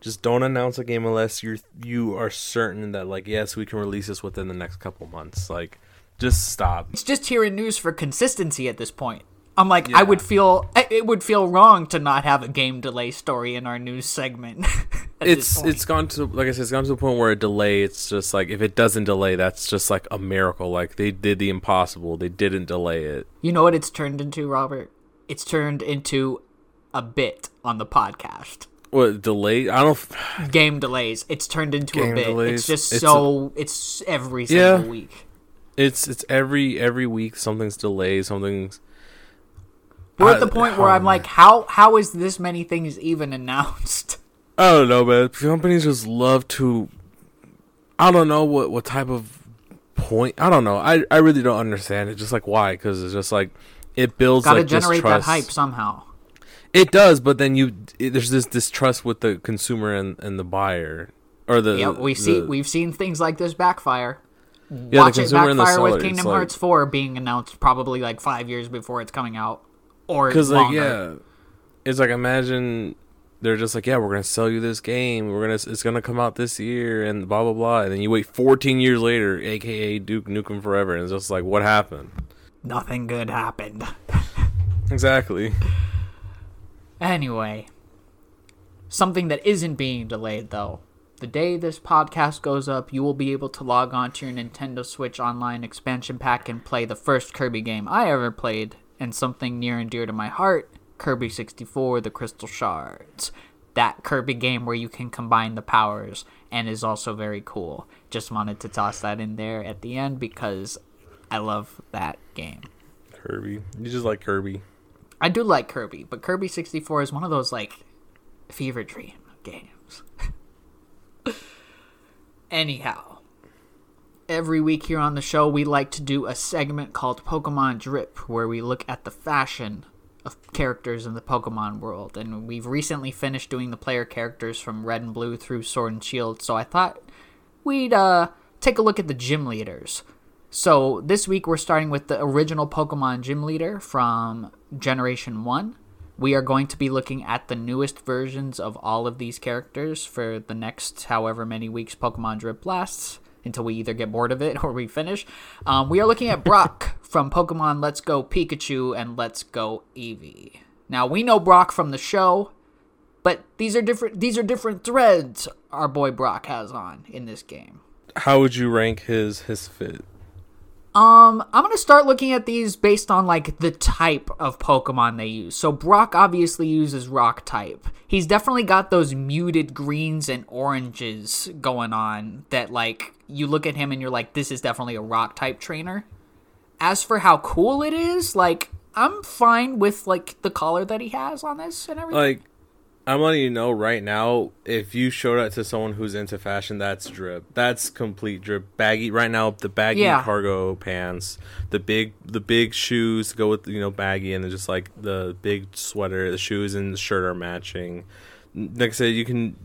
[SPEAKER 2] just don't announce a game unless you're you are certain that like yes, we can release this within the next couple months. Like just stop.
[SPEAKER 1] It's just hearing news for consistency at this point. I'm like, I would feel it would feel wrong to not have a game delay story in our news segment.
[SPEAKER 2] It's it's gone to like I said, it's gone to the point where a delay. It's just like if it doesn't delay, that's just like a miracle. Like they did the impossible. They didn't delay it.
[SPEAKER 1] you know what it's turned into, Robert? It's turned into a bit on the podcast.
[SPEAKER 2] What delay? I don't. f-
[SPEAKER 1] Game delays. It's turned into a bit.
[SPEAKER 2] delays.
[SPEAKER 1] It's just
[SPEAKER 2] It's
[SPEAKER 1] so. it's every
[SPEAKER 2] Yeah.
[SPEAKER 1] single week.
[SPEAKER 2] It's it's every every week something's delayed. Something's.
[SPEAKER 1] We're
[SPEAKER 2] I-
[SPEAKER 1] at the point where
[SPEAKER 2] oh,
[SPEAKER 1] I'm like, how how is this many things even announced?
[SPEAKER 2] I don't know, man. Companies just love to. I don't know what what type of point. I don't know. I I really don't understand it. Just like why? Because it's just like it builds
[SPEAKER 1] Got to
[SPEAKER 2] like
[SPEAKER 1] generate that hype somehow.
[SPEAKER 2] It does, but then you it, there's this distrust with the consumer and, and the buyer or the
[SPEAKER 1] Yeah, we see we've seen things like this backfire.
[SPEAKER 2] the
[SPEAKER 1] Watch it
[SPEAKER 2] the
[SPEAKER 1] backfire with
[SPEAKER 2] seller, it's
[SPEAKER 1] Kingdom
[SPEAKER 2] like-
[SPEAKER 1] Hearts 4 being announced probably like five years before it's coming out, or
[SPEAKER 2] Because like yeah, it's like imagine they're just like yeah we're gonna sell you this game we're gonna it's gonna come out this year and blah blah blah and then you wait 14 years later aka Duke Nukem Forever and it's just like what happened
[SPEAKER 1] nothing good happened.
[SPEAKER 2] exactly
[SPEAKER 1] Anyway, something that isn't being delayed though. The day this podcast goes up, you will be able to log on to your Nintendo Switch Online expansion pack and play the first Kirby game I ever played, and something near and dear to my heart Kirby 64 The Crystal Shards. That Kirby game where you can combine the powers and is also very cool. Just wanted to toss that in there at the end because I love that game.
[SPEAKER 2] Kirby you just like Kirby
[SPEAKER 1] I do like Kirby, but Kirby 64 is one of those like fever dream games. Anyhow, every week here on the show, we like to do a segment called Pokemon Drip, where we look at the fashion of characters in the Pokemon world. And we've recently finished doing the player characters from Red and Blue through Sword and Shield, so I thought we'd uh, take a look at the gym leaders. So this week we're starting with the original Pokemon gym leader from Generation 1. We are going to be looking at the newest versions of all of these characters for the next however many weeks Pokemon Drip lasts until we either get bored of it or we finish. Um, we are looking at Brock from Pokemon Let's Go Pikachu and Let's Go Eevee. Now we know Brock from the show, but these are different these are different threads our boy Brock has on in this game.
[SPEAKER 2] how would you rank his his fit
[SPEAKER 1] Um, I'm gonna start looking at these based on like the type of Pokemon they use. So Brock obviously uses Rock type. He's definitely got those muted greens and oranges going on that like you look at him and you're like, this is definitely a Rock type trainer. As for how cool it is, like I'm fine with like the collar that he has on this and everything.
[SPEAKER 2] like I'm letting you know right now. If you show that to someone who's into fashion, that's drip. That's complete drip. Baggy right now. The baggy
[SPEAKER 1] Yeah.
[SPEAKER 2] cargo pants, the big the big shoes go with you know baggy, and then just like the big sweater. The shoes and the shirt are matching. Like I said, you can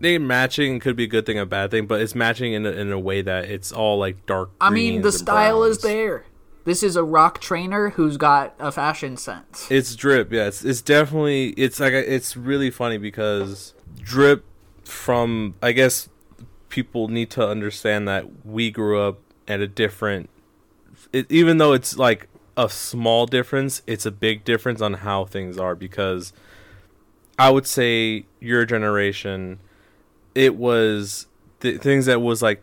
[SPEAKER 2] they matching could be a good thing, a bad thing, but it's matching in a, in a way that it's all like dark.
[SPEAKER 1] I mean, the style is there. This is a rock trainer who's got a fashion sense.
[SPEAKER 2] It's drip. Yeah, it's, it's definitely. It's like it's really funny because drip from I guess people need to understand that we grew up at a different. It, even though it's like a small difference, it's a big difference on how things are because I would say your generation, it was the things that was like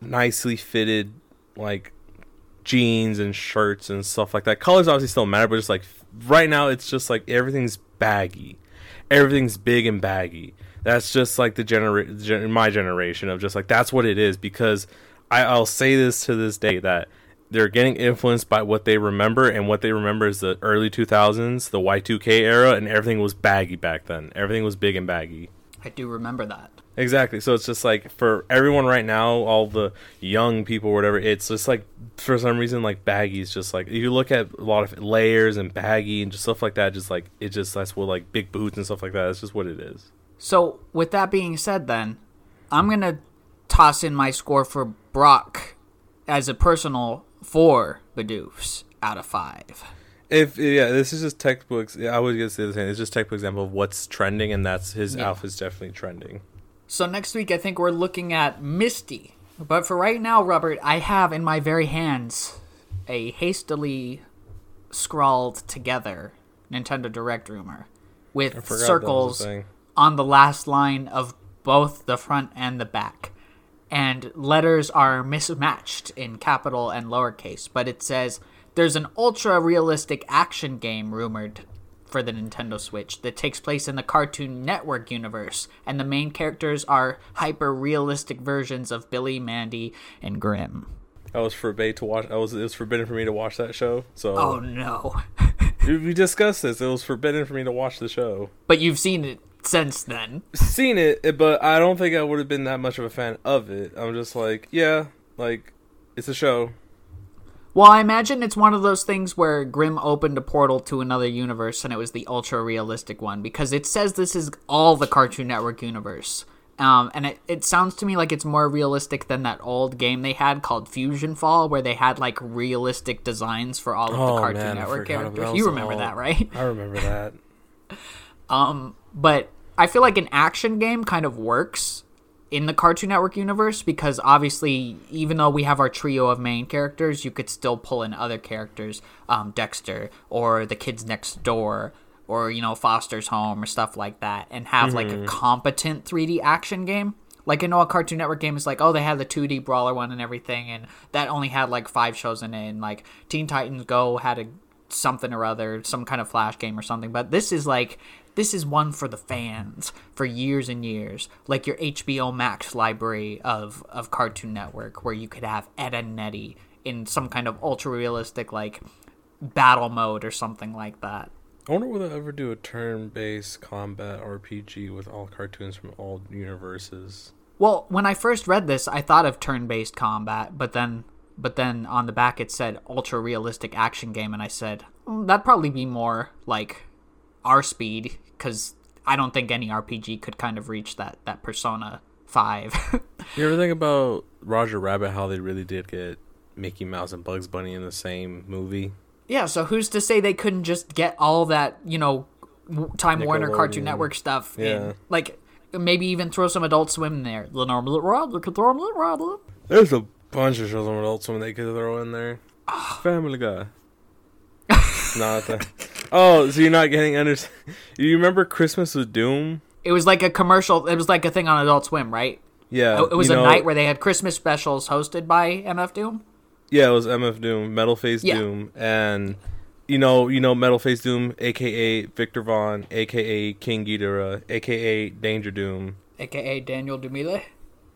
[SPEAKER 2] nicely fitted, like jeans and shirts and stuff like that. Colors obviously still matter, but just like right now, it's just like everything's baggy, everything's big and baggy. That's just like the genera- gen- my generation of just like that's what it is because I, I'll say this to this day that they're getting influenced by what they remember, and what they remember is the early 2000s, the Y2K era, and everything was baggy back then. Everything was big and baggy.
[SPEAKER 1] I do remember that.
[SPEAKER 2] Exactly. So it's just like for everyone right now, all the young people, or whatever. It's just like for some reason, like baggies. just like if you look at a lot of layers and baggy and just stuff like that. Just like it just that's what like big boots and stuff like that. It's just what it is.
[SPEAKER 1] So, with that being said, then, I'm going to toss in my score for Brock as a personal four Bidoofs out of five.
[SPEAKER 2] If yeah, this is just textbooks. I was gonna say the same. It's just textbook example of what's trending, and that's his
[SPEAKER 1] Yeah.
[SPEAKER 2] outfit's definitely trending.
[SPEAKER 1] So, next week, I think we're looking at Misty. But for right now, Robert, I have in my very hands a hastily scrawled together Nintendo Direct rumor with
[SPEAKER 2] I forgot that was a
[SPEAKER 1] circles on the last line of both the front and the back. And letters are mismatched in capital and lowercase, but it says there's an ultra realistic action game rumored for the Nintendo Switch that takes place in the Cartoon Network universe, and the main characters are hyper realistic versions of Billy, Mandy, and Grim.
[SPEAKER 2] I was forbade to watch. I was it was forbidden for me to watch that show. So
[SPEAKER 1] Oh no.
[SPEAKER 2] we we discussed this. It was forbidden for me to watch the show.
[SPEAKER 1] but you've seen it since then.
[SPEAKER 2] Seen it, but I don't think I would have been that much of a fan of it. I'm just like, yeah, like it's a show.
[SPEAKER 1] Well, I imagine it's one of those things where Grimm opened a portal to another universe and it was the ultra realistic one because it says this is all the Cartoon Network universe. Um, and it, it sounds to me like it's more realistic than that old game they had called Fusion Fall, where they had like realistic designs for all of
[SPEAKER 2] Oh,
[SPEAKER 1] the Cartoon
[SPEAKER 2] man,
[SPEAKER 1] Network characters. You remember that, right?
[SPEAKER 2] I remember that.
[SPEAKER 1] Um, but I feel like an action game kind of works in the Cartoon Network universe because obviously, even though we have our trio of main characters, you could still pull in other characters, um, Dexter or the kids next door, or you know Foster's Home or stuff like that, and have like a competent 3D action game. Like I know a Cartoon Network game is like, oh, they had the 2D brawler one and everything, and that only had like five shows in it, and like Teen Titans Go had a something or other, some kind of flash game or something. But this is like this is one for the fans for years and years, like your HBO Max library of of Cartoon Network, where you could have Edd n Eddy in some kind of ultra realistic like battle mode or something like that.
[SPEAKER 2] I wonder will they ever do a turn-based combat RPG with all cartoons from all universes.
[SPEAKER 1] Well, when I first read this, I thought of turn-based combat, but then but then on the back it said ultra realistic action game and I said, "Mm, that'd probably be more like our speed cuz I don't think any RPG could kind of reach that that Persona 5.
[SPEAKER 2] You ever think about Roger Rabbit? How they really did get Mickey Mouse and Bugs Bunny in the same movie?
[SPEAKER 1] yeah, so who's to say they couldn't just get all that, you know, Time Warner Cartoon Network stuff
[SPEAKER 2] Yeah.
[SPEAKER 1] in like maybe even throw some Adult Swim in there. The normal Rod, could throw 'em in Rod.
[SPEAKER 2] There's a bunch of shows on Adult Swim they could throw in there. Ah. Family Guy. not that. Oh, so you're not getting under? You remember Christmas with Doom?
[SPEAKER 1] It was like a commercial. It was like a thing on Adult Swim, right?
[SPEAKER 2] Yeah,
[SPEAKER 1] it was a
[SPEAKER 2] know-
[SPEAKER 1] night where they had Christmas specials hosted by MF Doom.
[SPEAKER 2] Yeah, it was MF Doom, Metal Face
[SPEAKER 1] Yeah.
[SPEAKER 2] Doom, and you know, you know, Metal Face Doom, aka Viktor Vaughn, aka King Geedorah, aka Danger Doom.
[SPEAKER 1] aka Daniel Dumile.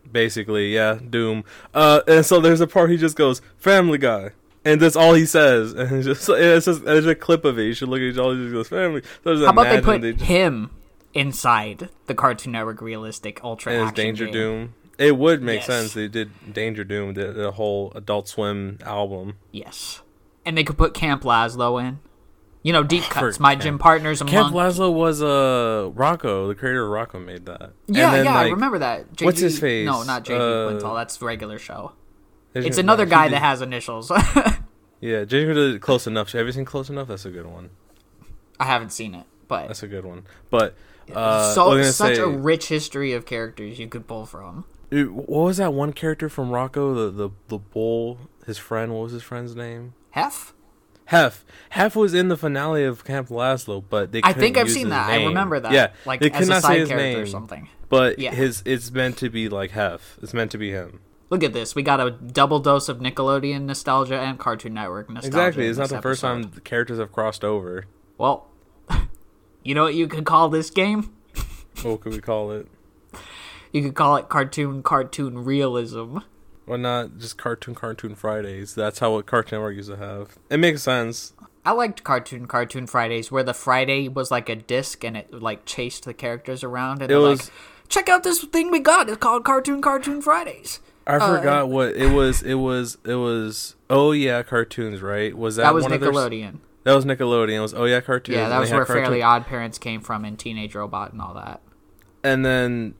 [SPEAKER 2] Basically, yeah, Doom. Uh, and so there's a part he just goes Family Guy, and that's all he says, and it's just it's just there's a clip of it. You should look at. All goes Family. So
[SPEAKER 1] How about they put
[SPEAKER 2] just-
[SPEAKER 1] him inside the Cartoon Network realistic ultra
[SPEAKER 2] as
[SPEAKER 1] action
[SPEAKER 2] Danger
[SPEAKER 1] game?
[SPEAKER 2] Doom? It would make
[SPEAKER 1] Yes.
[SPEAKER 2] sense. They did Danger Doom, the, the whole Adult Swim album.
[SPEAKER 1] Yes, and they could put Camp Lazlo in. You know, deep cuts.
[SPEAKER 2] For
[SPEAKER 1] My
[SPEAKER 2] Camp-
[SPEAKER 1] gym partner's a
[SPEAKER 2] Camp
[SPEAKER 1] monk.
[SPEAKER 2] Lazlo was uh Rocko, the creator of Rocko made that.
[SPEAKER 1] Yeah,
[SPEAKER 2] And then,
[SPEAKER 1] yeah, I
[SPEAKER 2] like,
[SPEAKER 1] remember that. JG,
[SPEAKER 2] what's his face?
[SPEAKER 1] No, not JG
[SPEAKER 2] Uh,
[SPEAKER 1] Quintel. That's the regular show.
[SPEAKER 2] There's-
[SPEAKER 1] It's another guy that has initials.
[SPEAKER 2] Yeah, James Quintel did close enough. Have you seen Close Enough? That's a good one.
[SPEAKER 1] I haven't seen it, but
[SPEAKER 2] That's a good one. But uh,
[SPEAKER 1] so
[SPEAKER 2] I was gonna
[SPEAKER 1] such
[SPEAKER 2] say,
[SPEAKER 1] a rich history of characters you could pull from.
[SPEAKER 2] Dude, what was that one character from Rocko? The the the bull. His friend. What was his friend's name?
[SPEAKER 1] Hef.
[SPEAKER 2] Hef. Hef was in the finale of Camp Lazlo, but they.
[SPEAKER 1] I think I've seen that. I remember that.
[SPEAKER 2] Yeah,
[SPEAKER 1] like
[SPEAKER 2] they
[SPEAKER 1] as
[SPEAKER 2] could
[SPEAKER 1] a
[SPEAKER 2] not
[SPEAKER 1] side
[SPEAKER 2] say his
[SPEAKER 1] character
[SPEAKER 2] name,
[SPEAKER 1] or something.
[SPEAKER 2] But
[SPEAKER 1] Yeah.
[SPEAKER 2] his it's meant to be like Hef. It's meant to be him.
[SPEAKER 1] Look at this. We got a double dose of Nickelodeon nostalgia and Cartoon Network nostalgia.
[SPEAKER 2] Exactly. It's not the first time the characters have crossed over.
[SPEAKER 1] Well, you know what you could call this game?
[SPEAKER 2] What could we call it?
[SPEAKER 1] You could call it cartoon cartoon realism.
[SPEAKER 2] Why not just cartoon cartoon Fridays? That's how what Cartoon Network used to have. It makes sense.
[SPEAKER 1] I liked cartoon cartoon Fridays where the Friday was like a disc and it like chased the characters around and
[SPEAKER 2] It
[SPEAKER 1] they're
[SPEAKER 2] was-
[SPEAKER 1] like, check out this thing we got. It's called Cartoon Cartoon Fridays.
[SPEAKER 2] I oh. forgot what it was. It was. It was. Oh yeah, cartoons. Right? Was that,
[SPEAKER 1] That was
[SPEAKER 2] one of their-
[SPEAKER 1] Nickelodeon.
[SPEAKER 2] That was Nickelodeon. It was oh yeah, cartoons.
[SPEAKER 1] Yeah, that was where
[SPEAKER 2] cartoon-
[SPEAKER 1] Fairly Odd Parents came from and Teenage Robot and all that.
[SPEAKER 2] And then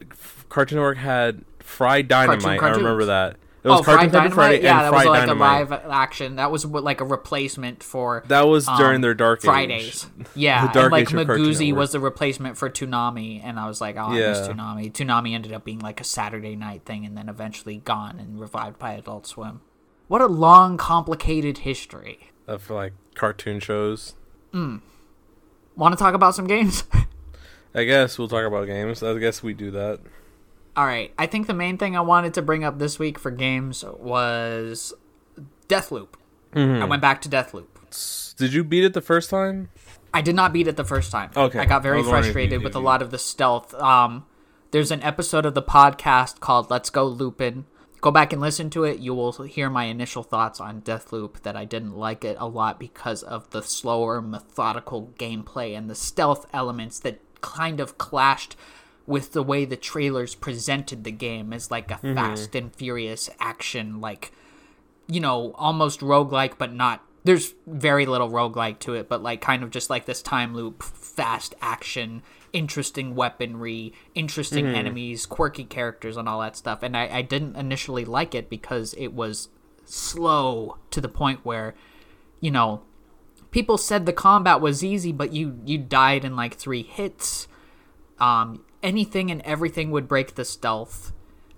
[SPEAKER 2] Cartoon Network had Fried Dynamite. I remember that. It was
[SPEAKER 1] oh,
[SPEAKER 2] Cartoon
[SPEAKER 1] Dynamite.
[SPEAKER 2] Friday
[SPEAKER 1] yeah,
[SPEAKER 2] and
[SPEAKER 1] that
[SPEAKER 2] Fried
[SPEAKER 1] was like
[SPEAKER 2] Dynamite.
[SPEAKER 1] a live action. That was like a replacement for
[SPEAKER 2] That was during
[SPEAKER 1] um,
[SPEAKER 2] their dark age.
[SPEAKER 1] Fridays. Yeah,
[SPEAKER 2] The dark
[SPEAKER 1] and like
[SPEAKER 2] age Miguzi was
[SPEAKER 1] the replacement for Toonami, and I was like, oh, I miss
[SPEAKER 2] Yeah.
[SPEAKER 1] Toonami. Toonami ended up being like a Saturday night thing, and then eventually gone and revived by Adult Swim. What a long, complicated history.
[SPEAKER 2] Of like cartoon shows.
[SPEAKER 1] Want to talk about some games?
[SPEAKER 2] I guess we'll talk about games. I guess we do that.
[SPEAKER 1] All right, I think the main thing I wanted to bring up this week for games was Deathloop.
[SPEAKER 2] Mm-hmm.
[SPEAKER 1] I went back to Deathloop.
[SPEAKER 2] Did you beat it the first time?
[SPEAKER 1] I did not beat it the first time.
[SPEAKER 2] Okay.
[SPEAKER 1] I got very
[SPEAKER 2] was wondering if you
[SPEAKER 1] frustrated with a lot of the stealth. Um, there's an episode of the podcast called "Let's Go Lupin." Go back and listen to it. You will hear my initial thoughts on Deathloop. That I didn't like it a lot because of the slower, methodical gameplay and the stealth elements that kind of clashed with the way the trailers presented the game as like a
[SPEAKER 2] Mm-hmm.
[SPEAKER 1] fast and furious action like you know, almost roguelike, but not. There's very little roguelike to it, but like kind of just like this time loop, fast action, interesting weaponry, interesting enemies, quirky characters, and all that stuff. And I, I didn't initially like it because it was slow to the point where, you know, people said the combat was easy, but you you died in like three hits. Um, anything and everything would break the stealth.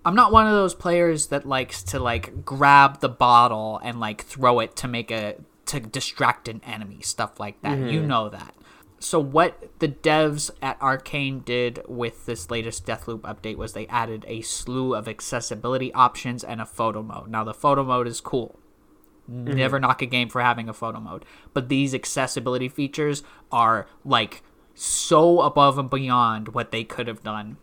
[SPEAKER 1] I'm not one of those players that likes to like grab the bottle and like throw it to make a to distract an enemy, stuff like that. You mm-hmm. know that. So what the devs at Arcane did with this latest Deathloop update was they added a slew of accessibility options and a photo mode. Now the photo mode is cool. Mm-hmm. Never knock a game for having a photo mode, but these accessibility features are like so above and beyond what they could have done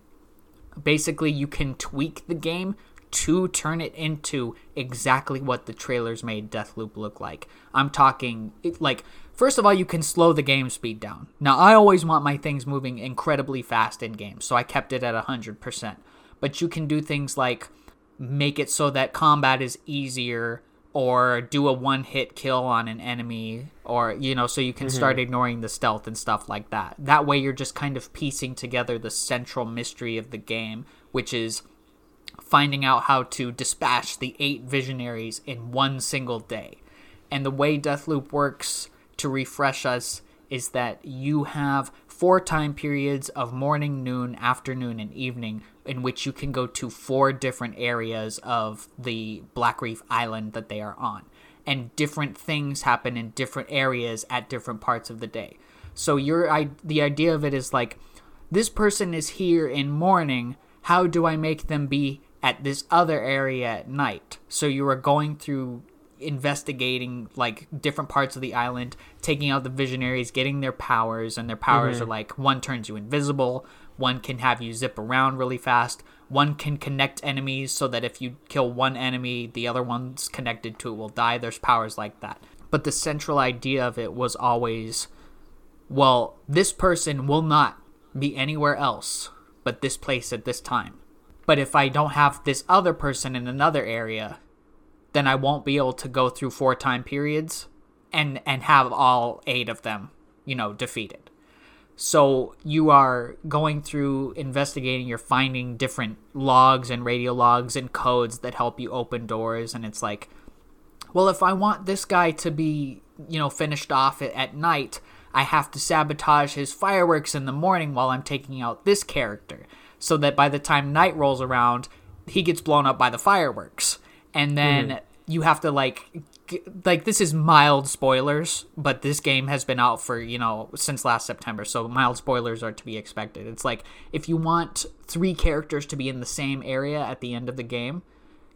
[SPEAKER 1] basically you can tweak the game to turn it into exactly what the trailers made Deathloop look like. I'm talking it, like first of all you can slow the game speed down. Now I always want my things moving incredibly fast in games, so I kept it at 100%. But you can do things like make it so that combat is easier or do a one hit kill on an enemy or you know so you can start mm-hmm. ignoring the stealth and stuff like that. That way you're just kind of piecing together the central mystery of the game which is finding out how to dispatch the eight visionaries in one single day. And the way deathloop works to refresh us is that you have four time periods of morning, noon, afternoon, and evening in which you can go to four different areas of the Blackreef Island that they are on. And different things happen in different areas at different parts of the day. So your I, the idea of it is like this person is here in morning, how do I make them be at this other area at night? So you are going through investigating like different parts of the island, taking out the visionaries, getting their powers, and their powers mm-hmm. are like one turns you invisible, one can have you zip around really fast, one can connect enemies so that if you kill one enemy, the other one's connected to it will die. There's powers like that. But the central idea of it was always well, this person will not be anywhere else but this place at this time. But if I don't have this other person in another area, then I won't be able to go through four time periods and and have all eight of them you know, defeated. So you are going through investigating, you're finding different logs and radio logs and codes that help you open doors. And it's like, well, if I want this guy to be, you know, finished off at, night, I have to sabotage his fireworks in the morning while I'm taking out this character. So that by the time night rolls around, he gets blown up by the fireworks. And then mm-hmm. you have to, like, like this is mild spoilers, but this game has been out for you know since last September, so mild spoilers are to be expected. It's like if you want three characters to be in the same area at the end of the game,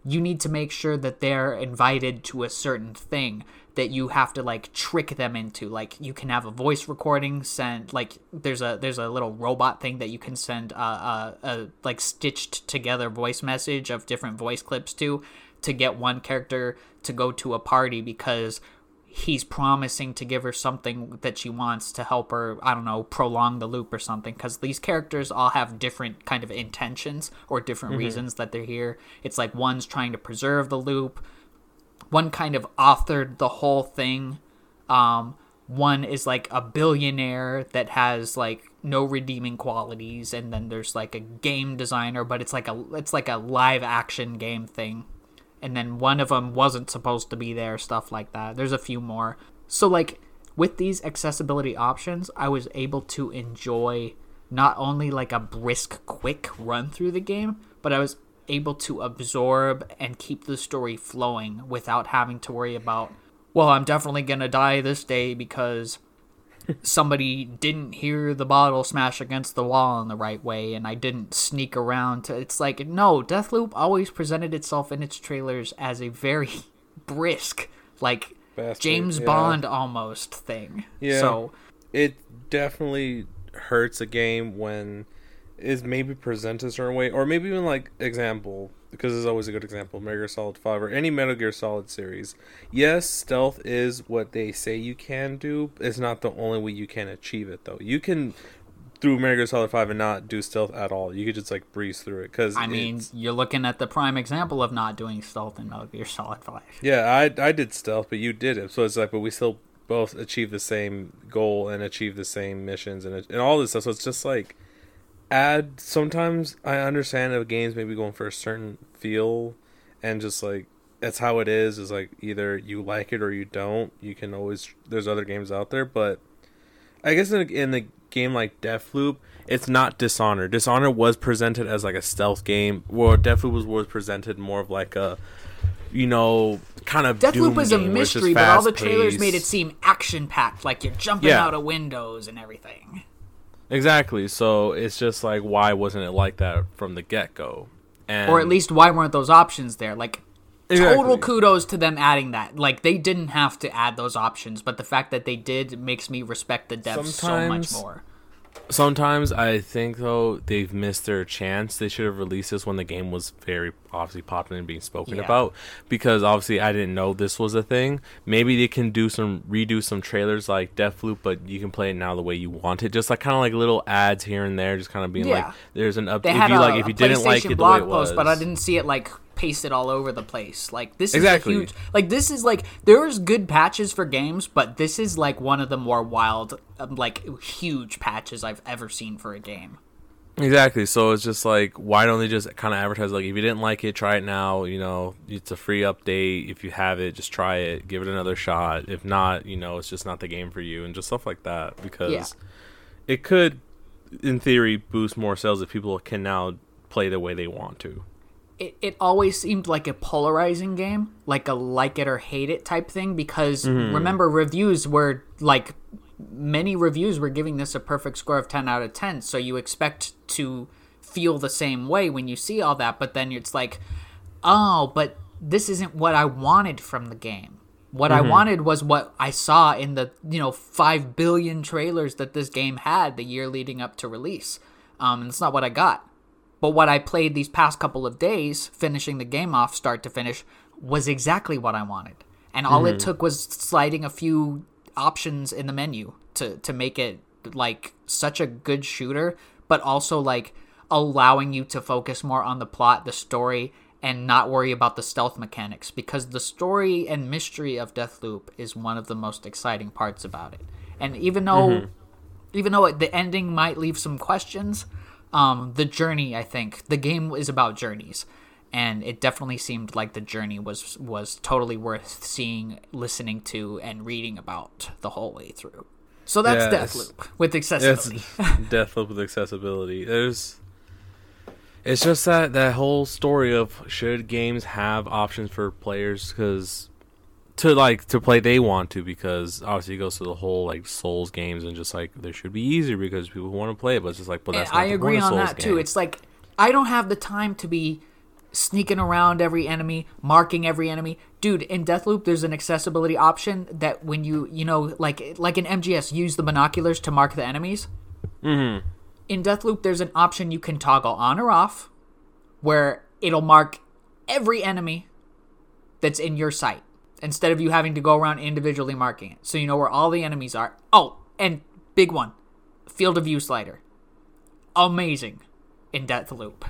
[SPEAKER 1] you need to make sure that they're invited to a certain thing that you have to like trick them into like you can have a voice recording sent like there's a there's a little robot thing that you can send a, a, a like stitched together voice message of different voice clips to to get one character to go to a party because he's promising to give her something that she wants to help her i don't know prolong the loop or something. Because these characters all have different kind of intentions or different mm-hmm. reasons that they're here. It's like one's trying to preserve the loop. One kind of authored the whole thing. Um, one is like a billionaire that has like no redeeming qualities and then there's like a game designer but it's like a it's like a live action game thing and then one of them wasn't supposed to be there, stuff like that. There's a few more. So, like, with these accessibility options, I was able to enjoy not only like a brisk, quick run through the game, but I was able to absorb and keep the story flowing without having to worry about, well, I'm definitely gonna die this day because somebody didn't hear the bottle smash against the wall in the right way and I didn't sneak around to it's like no Deathloop always presented itself in its trailers as a very brisk like Bastard, James yeah. Bond almost thing. Yeah. So
[SPEAKER 2] it definitely hurts a game when is maybe presented a certain way or maybe even like example because it's always a good example. Metal Gear Solid 5 or any Metal Gear Solid series. Yes, stealth is what they say you can do. It's not the only way you can achieve it, though. You can through Metal Gear Solid 5 and not do stealth at all. You could just like breeze through it because
[SPEAKER 1] I mean, you're looking at the prime example of not doing stealth in Metal Gear Solid 5.
[SPEAKER 2] Yeah, I I did stealth, but you did it. So it's like, but we still both achieve the same goal and achieve the same missions and and all this stuff. So it's just like add sometimes I understand if games maybe going for a certain feel and just like that's how it is is like either you like it or you don't. You can always there's other games out there, but I guess in a, in the game like Deathloop, it's not Dishonored. Dishonored was presented as like a stealth game, where Deathloop was was presented more of like a you know, kind of
[SPEAKER 1] Deathloop was a mystery, but all the trailers made it seem action packed, like you're jumping yeah. out of windows and everything.
[SPEAKER 2] Exactly. So it's just like, why wasn't it like that from the get go?
[SPEAKER 1] And or at least why weren't those options there? Like, exactly. total kudos to them adding that. Like, they didn't have to add those options, but the fact that they did makes me respect the devs Sometimes, so much more.
[SPEAKER 2] Sometimes I think though they've missed their chance. They should have released this when the game was very obviously popular and being spoken yeah. about. Because obviously I didn't know this was a thing. Maybe they can do some redo some trailers like Deathloop, but you can play it now the way you want it. Just like kind of like little ads here and there, just kind of being yeah. like, "There's an update." If you like, if you didn't like it the way it was,
[SPEAKER 1] post, but I didn't see it like pasted all over the place. Like this is exactly. huge. Like this is like there's good patches for games, but this is like one of the more wild, um, like huge patches I've ever seen for a game.
[SPEAKER 2] Exactly. So it's just like, why don't they just kind of advertise like, if you didn't like it, try it now. You know, it's a free update. If you have it, just try it. Give it another shot. If not, you know, it's just not the game for you, and just stuff like that. Because yeah. it could, in theory, boost more sales if people can now play the way they want to
[SPEAKER 1] it, it always seemed like a polarizing game, like a like it or hate it type thing. Because mm-hmm. remember, reviews were like many reviews were giving this a perfect score of 10 out of 10. So you expect to feel the same way when you see all that, but then it's like, oh, but this isn't what I wanted from the game. What mm-hmm. I wanted was what I saw in the, you know, 5 billion trailers that this game had the year leading up to release. Um, and it's not what I got. But what I played these past couple of days, finishing the game off start to finish, was exactly what I wanted. And all mm-hmm. it took was sliding a few options in the menu to to make it like such a good shooter, but also like allowing you to focus more on the plot, the story, and not worry about the stealth mechanics because the story and mystery of Deathloop is one of the most exciting parts about it. And even though, even though the ending might leave some questions, um, the journey, I think, the game is about journeys, and it definitely seemed like the journey was was totally worth seeing, listening to, and reading about the whole way through. So that's
[SPEAKER 2] Yeah,
[SPEAKER 1] Deathloop with accessibility.
[SPEAKER 2] Deathloop with accessibility. There's, it's just that that whole story of should games have options for players because to like to play they want to because obviously it goes to the whole like Souls games and just like there should be easier because people want to play it, but it's just like but
[SPEAKER 1] And
[SPEAKER 2] that's not
[SPEAKER 1] I
[SPEAKER 2] the
[SPEAKER 1] agree on that too. It's like I don't have the time to be sneaking around every enemy, marking every enemy. Dude, in Deathloop there's an accessibility option that when you, you know, like like in MGS use the binoculars to mark the enemies.
[SPEAKER 2] Mm-hmm.
[SPEAKER 1] In Deathloop there's an option you can toggle on or off where it'll mark every enemy that's in your sight instead of you having to go around individually marking it. So you know where all the enemies are. Oh, and big one. Field of view slider. Amazing in Deathloop.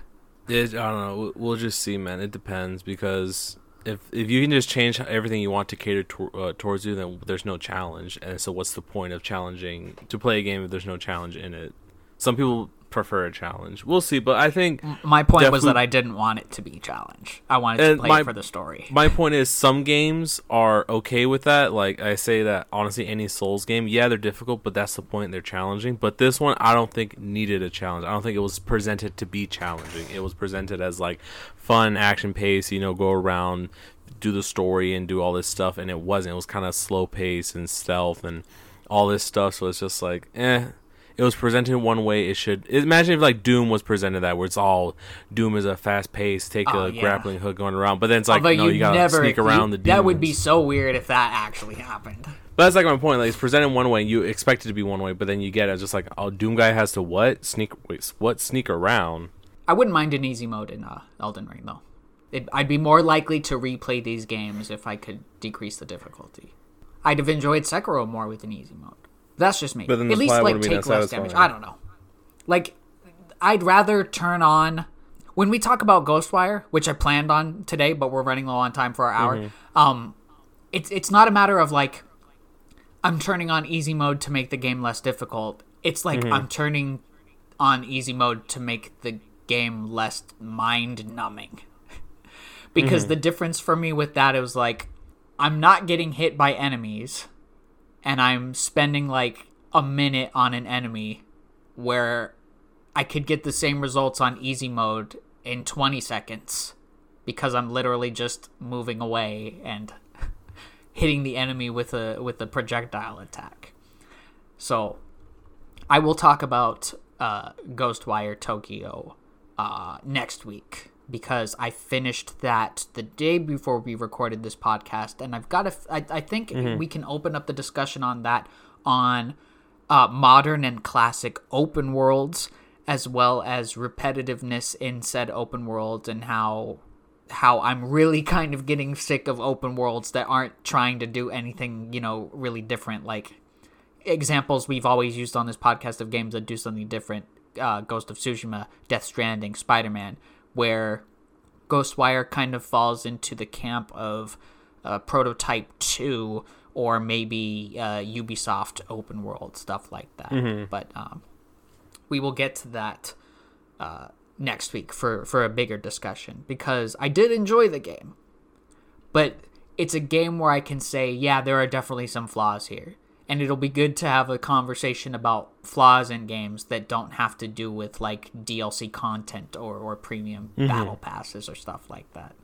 [SPEAKER 2] It, I don't know. We'll- just see, man. It depends because if if you can just change everything you want to cater to, uh, towards you, then there's no challenge. And so, what's the point of challenging to play a game if there's no challenge in it? Some people prefer a challenge. We'll see, but I think
[SPEAKER 1] My point was that I didn't want it to be challenge. I wanted to play
[SPEAKER 2] my-
[SPEAKER 1] for the story.
[SPEAKER 2] my point is some games are okay with that. Like I say that honestly, any Souls game, yeah, they're difficult, but that's the point. They're challenging. But this one, I don't think needed a challenge. I don't think it was presented to be challenging. It was presented as like fun, action pace. You know, go around, do the story, and do all this stuff. And it wasn't. It was kind of slow pace and stealth and all this stuff. So it's just like, eh. It was presented one way. It should imagine if like Doom was presented that, where it's all Doom is a fast pace, take
[SPEAKER 1] Oh,
[SPEAKER 2] a
[SPEAKER 1] yeah.
[SPEAKER 2] grappling hook going around. But then it's like, no,
[SPEAKER 1] you,
[SPEAKER 2] you gotta
[SPEAKER 1] never
[SPEAKER 2] sneak
[SPEAKER 1] you-
[SPEAKER 2] around the demons.
[SPEAKER 1] That would be so weird if that actually happened.
[SPEAKER 2] But that's like my point. Like it's presented one way, you expect it to be one way, but then you get it it's just like, oh, Doom guy has to what sneak? Wait, what sneak around?
[SPEAKER 1] I wouldn't mind an easy mode in uh, Elden Ring though. It, I'd be more likely to replay these games if I could decrease the difficulty. I'd have enjoyed Sekiro more with an easy mode. That's just me.
[SPEAKER 2] But then
[SPEAKER 1] At least like take less damage. I don't know. Like I'd rather turn on when we talk about Ghostwire, which I planned on today, but we're running low on time for our hour.
[SPEAKER 2] Mm-hmm.
[SPEAKER 1] Um, it's it's not a matter of like I'm turning on easy mode to make the game less difficult. It's like
[SPEAKER 2] Mm-hmm.
[SPEAKER 1] I'm turning on easy mode to make the game less mind numbing. because the difference for me with that is like I'm not getting hit by enemies and I'm spending like a minute on an enemy where I could get the same results on easy mode in 20 seconds because I'm literally just moving away and hitting the enemy with a with a projectile attack. So, I will talk about uh, Ghostwire Tokyo uh, next week because I finished that the day before we recorded this podcast, and I've got a. I, I think we can open up the discussion on that on uh, modern and classic open worlds, as well as repetitiveness in said open worlds, and how how I'm really kind of getting sick of open worlds that aren't trying to do anything, you know, really different. Like examples we've always used on this podcast of games that do something different uh, Ghost of Tsushima, Death Stranding, Spider Man, where Ghostwire kind of falls into the camp of uh, Prototype 2 or maybe uh, Ubisoft open world, stuff like that. But um, we will get to that uh, next week for, for a bigger discussion because I did enjoy the game. But it's a game where I can say, yeah, there are definitely some flaws here. And it'll be good to have a conversation about flaws in games that don't have to do with like DLC content or, or premium battle passes or stuff like that.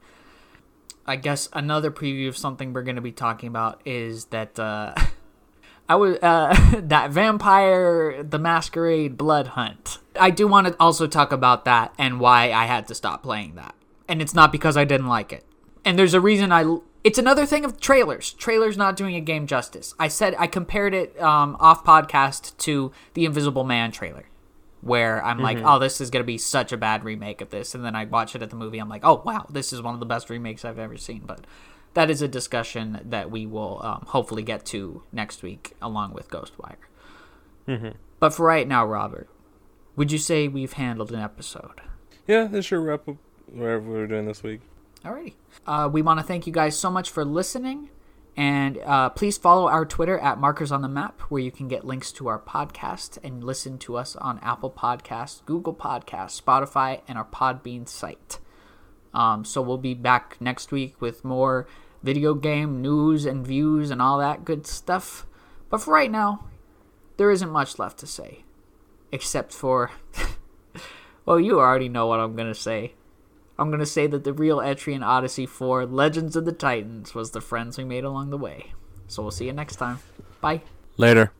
[SPEAKER 1] I guess another preview of something we're going to be talking about is that uh, I was uh, that Vampire the Masquerade Bloodhunt. I do want to also talk about that and why I had to stop playing that. And it's not because I didn't like it. And there's a reason I. It's another thing of trailers. Trailers not doing a game justice. I said I compared it um, off podcast to the Invisible Man trailer, where I'm like, oh, this is gonna be such a bad remake of this, and then I watch it at the movie. I'm like, oh wow, this is one of the best remakes I've ever seen. But that is a discussion that we will um, hopefully get to next week, along with Ghostwire. But for right now, Robert, would you say we've handled an episode?
[SPEAKER 2] Yeah, this should wrap up whatever we're doing this week.
[SPEAKER 1] Alrighty. Uh, we want to thank you guys so much for listening. And uh, please follow our Twitter at Markers on the Map, where you can get links to our podcast and listen to us on Apple Podcasts, Google Podcasts, Spotify, and our Podbean site. Um, so we'll be back next week with more video game news and views and all that good stuff. But for right now, there isn't much left to say. Except for. well, you already know what I'm going to say. I'm going to say that the real entry in Odyssey 4 Legends of the Titans was the friends we made along the way. So we'll see you next time. Bye.
[SPEAKER 2] Later.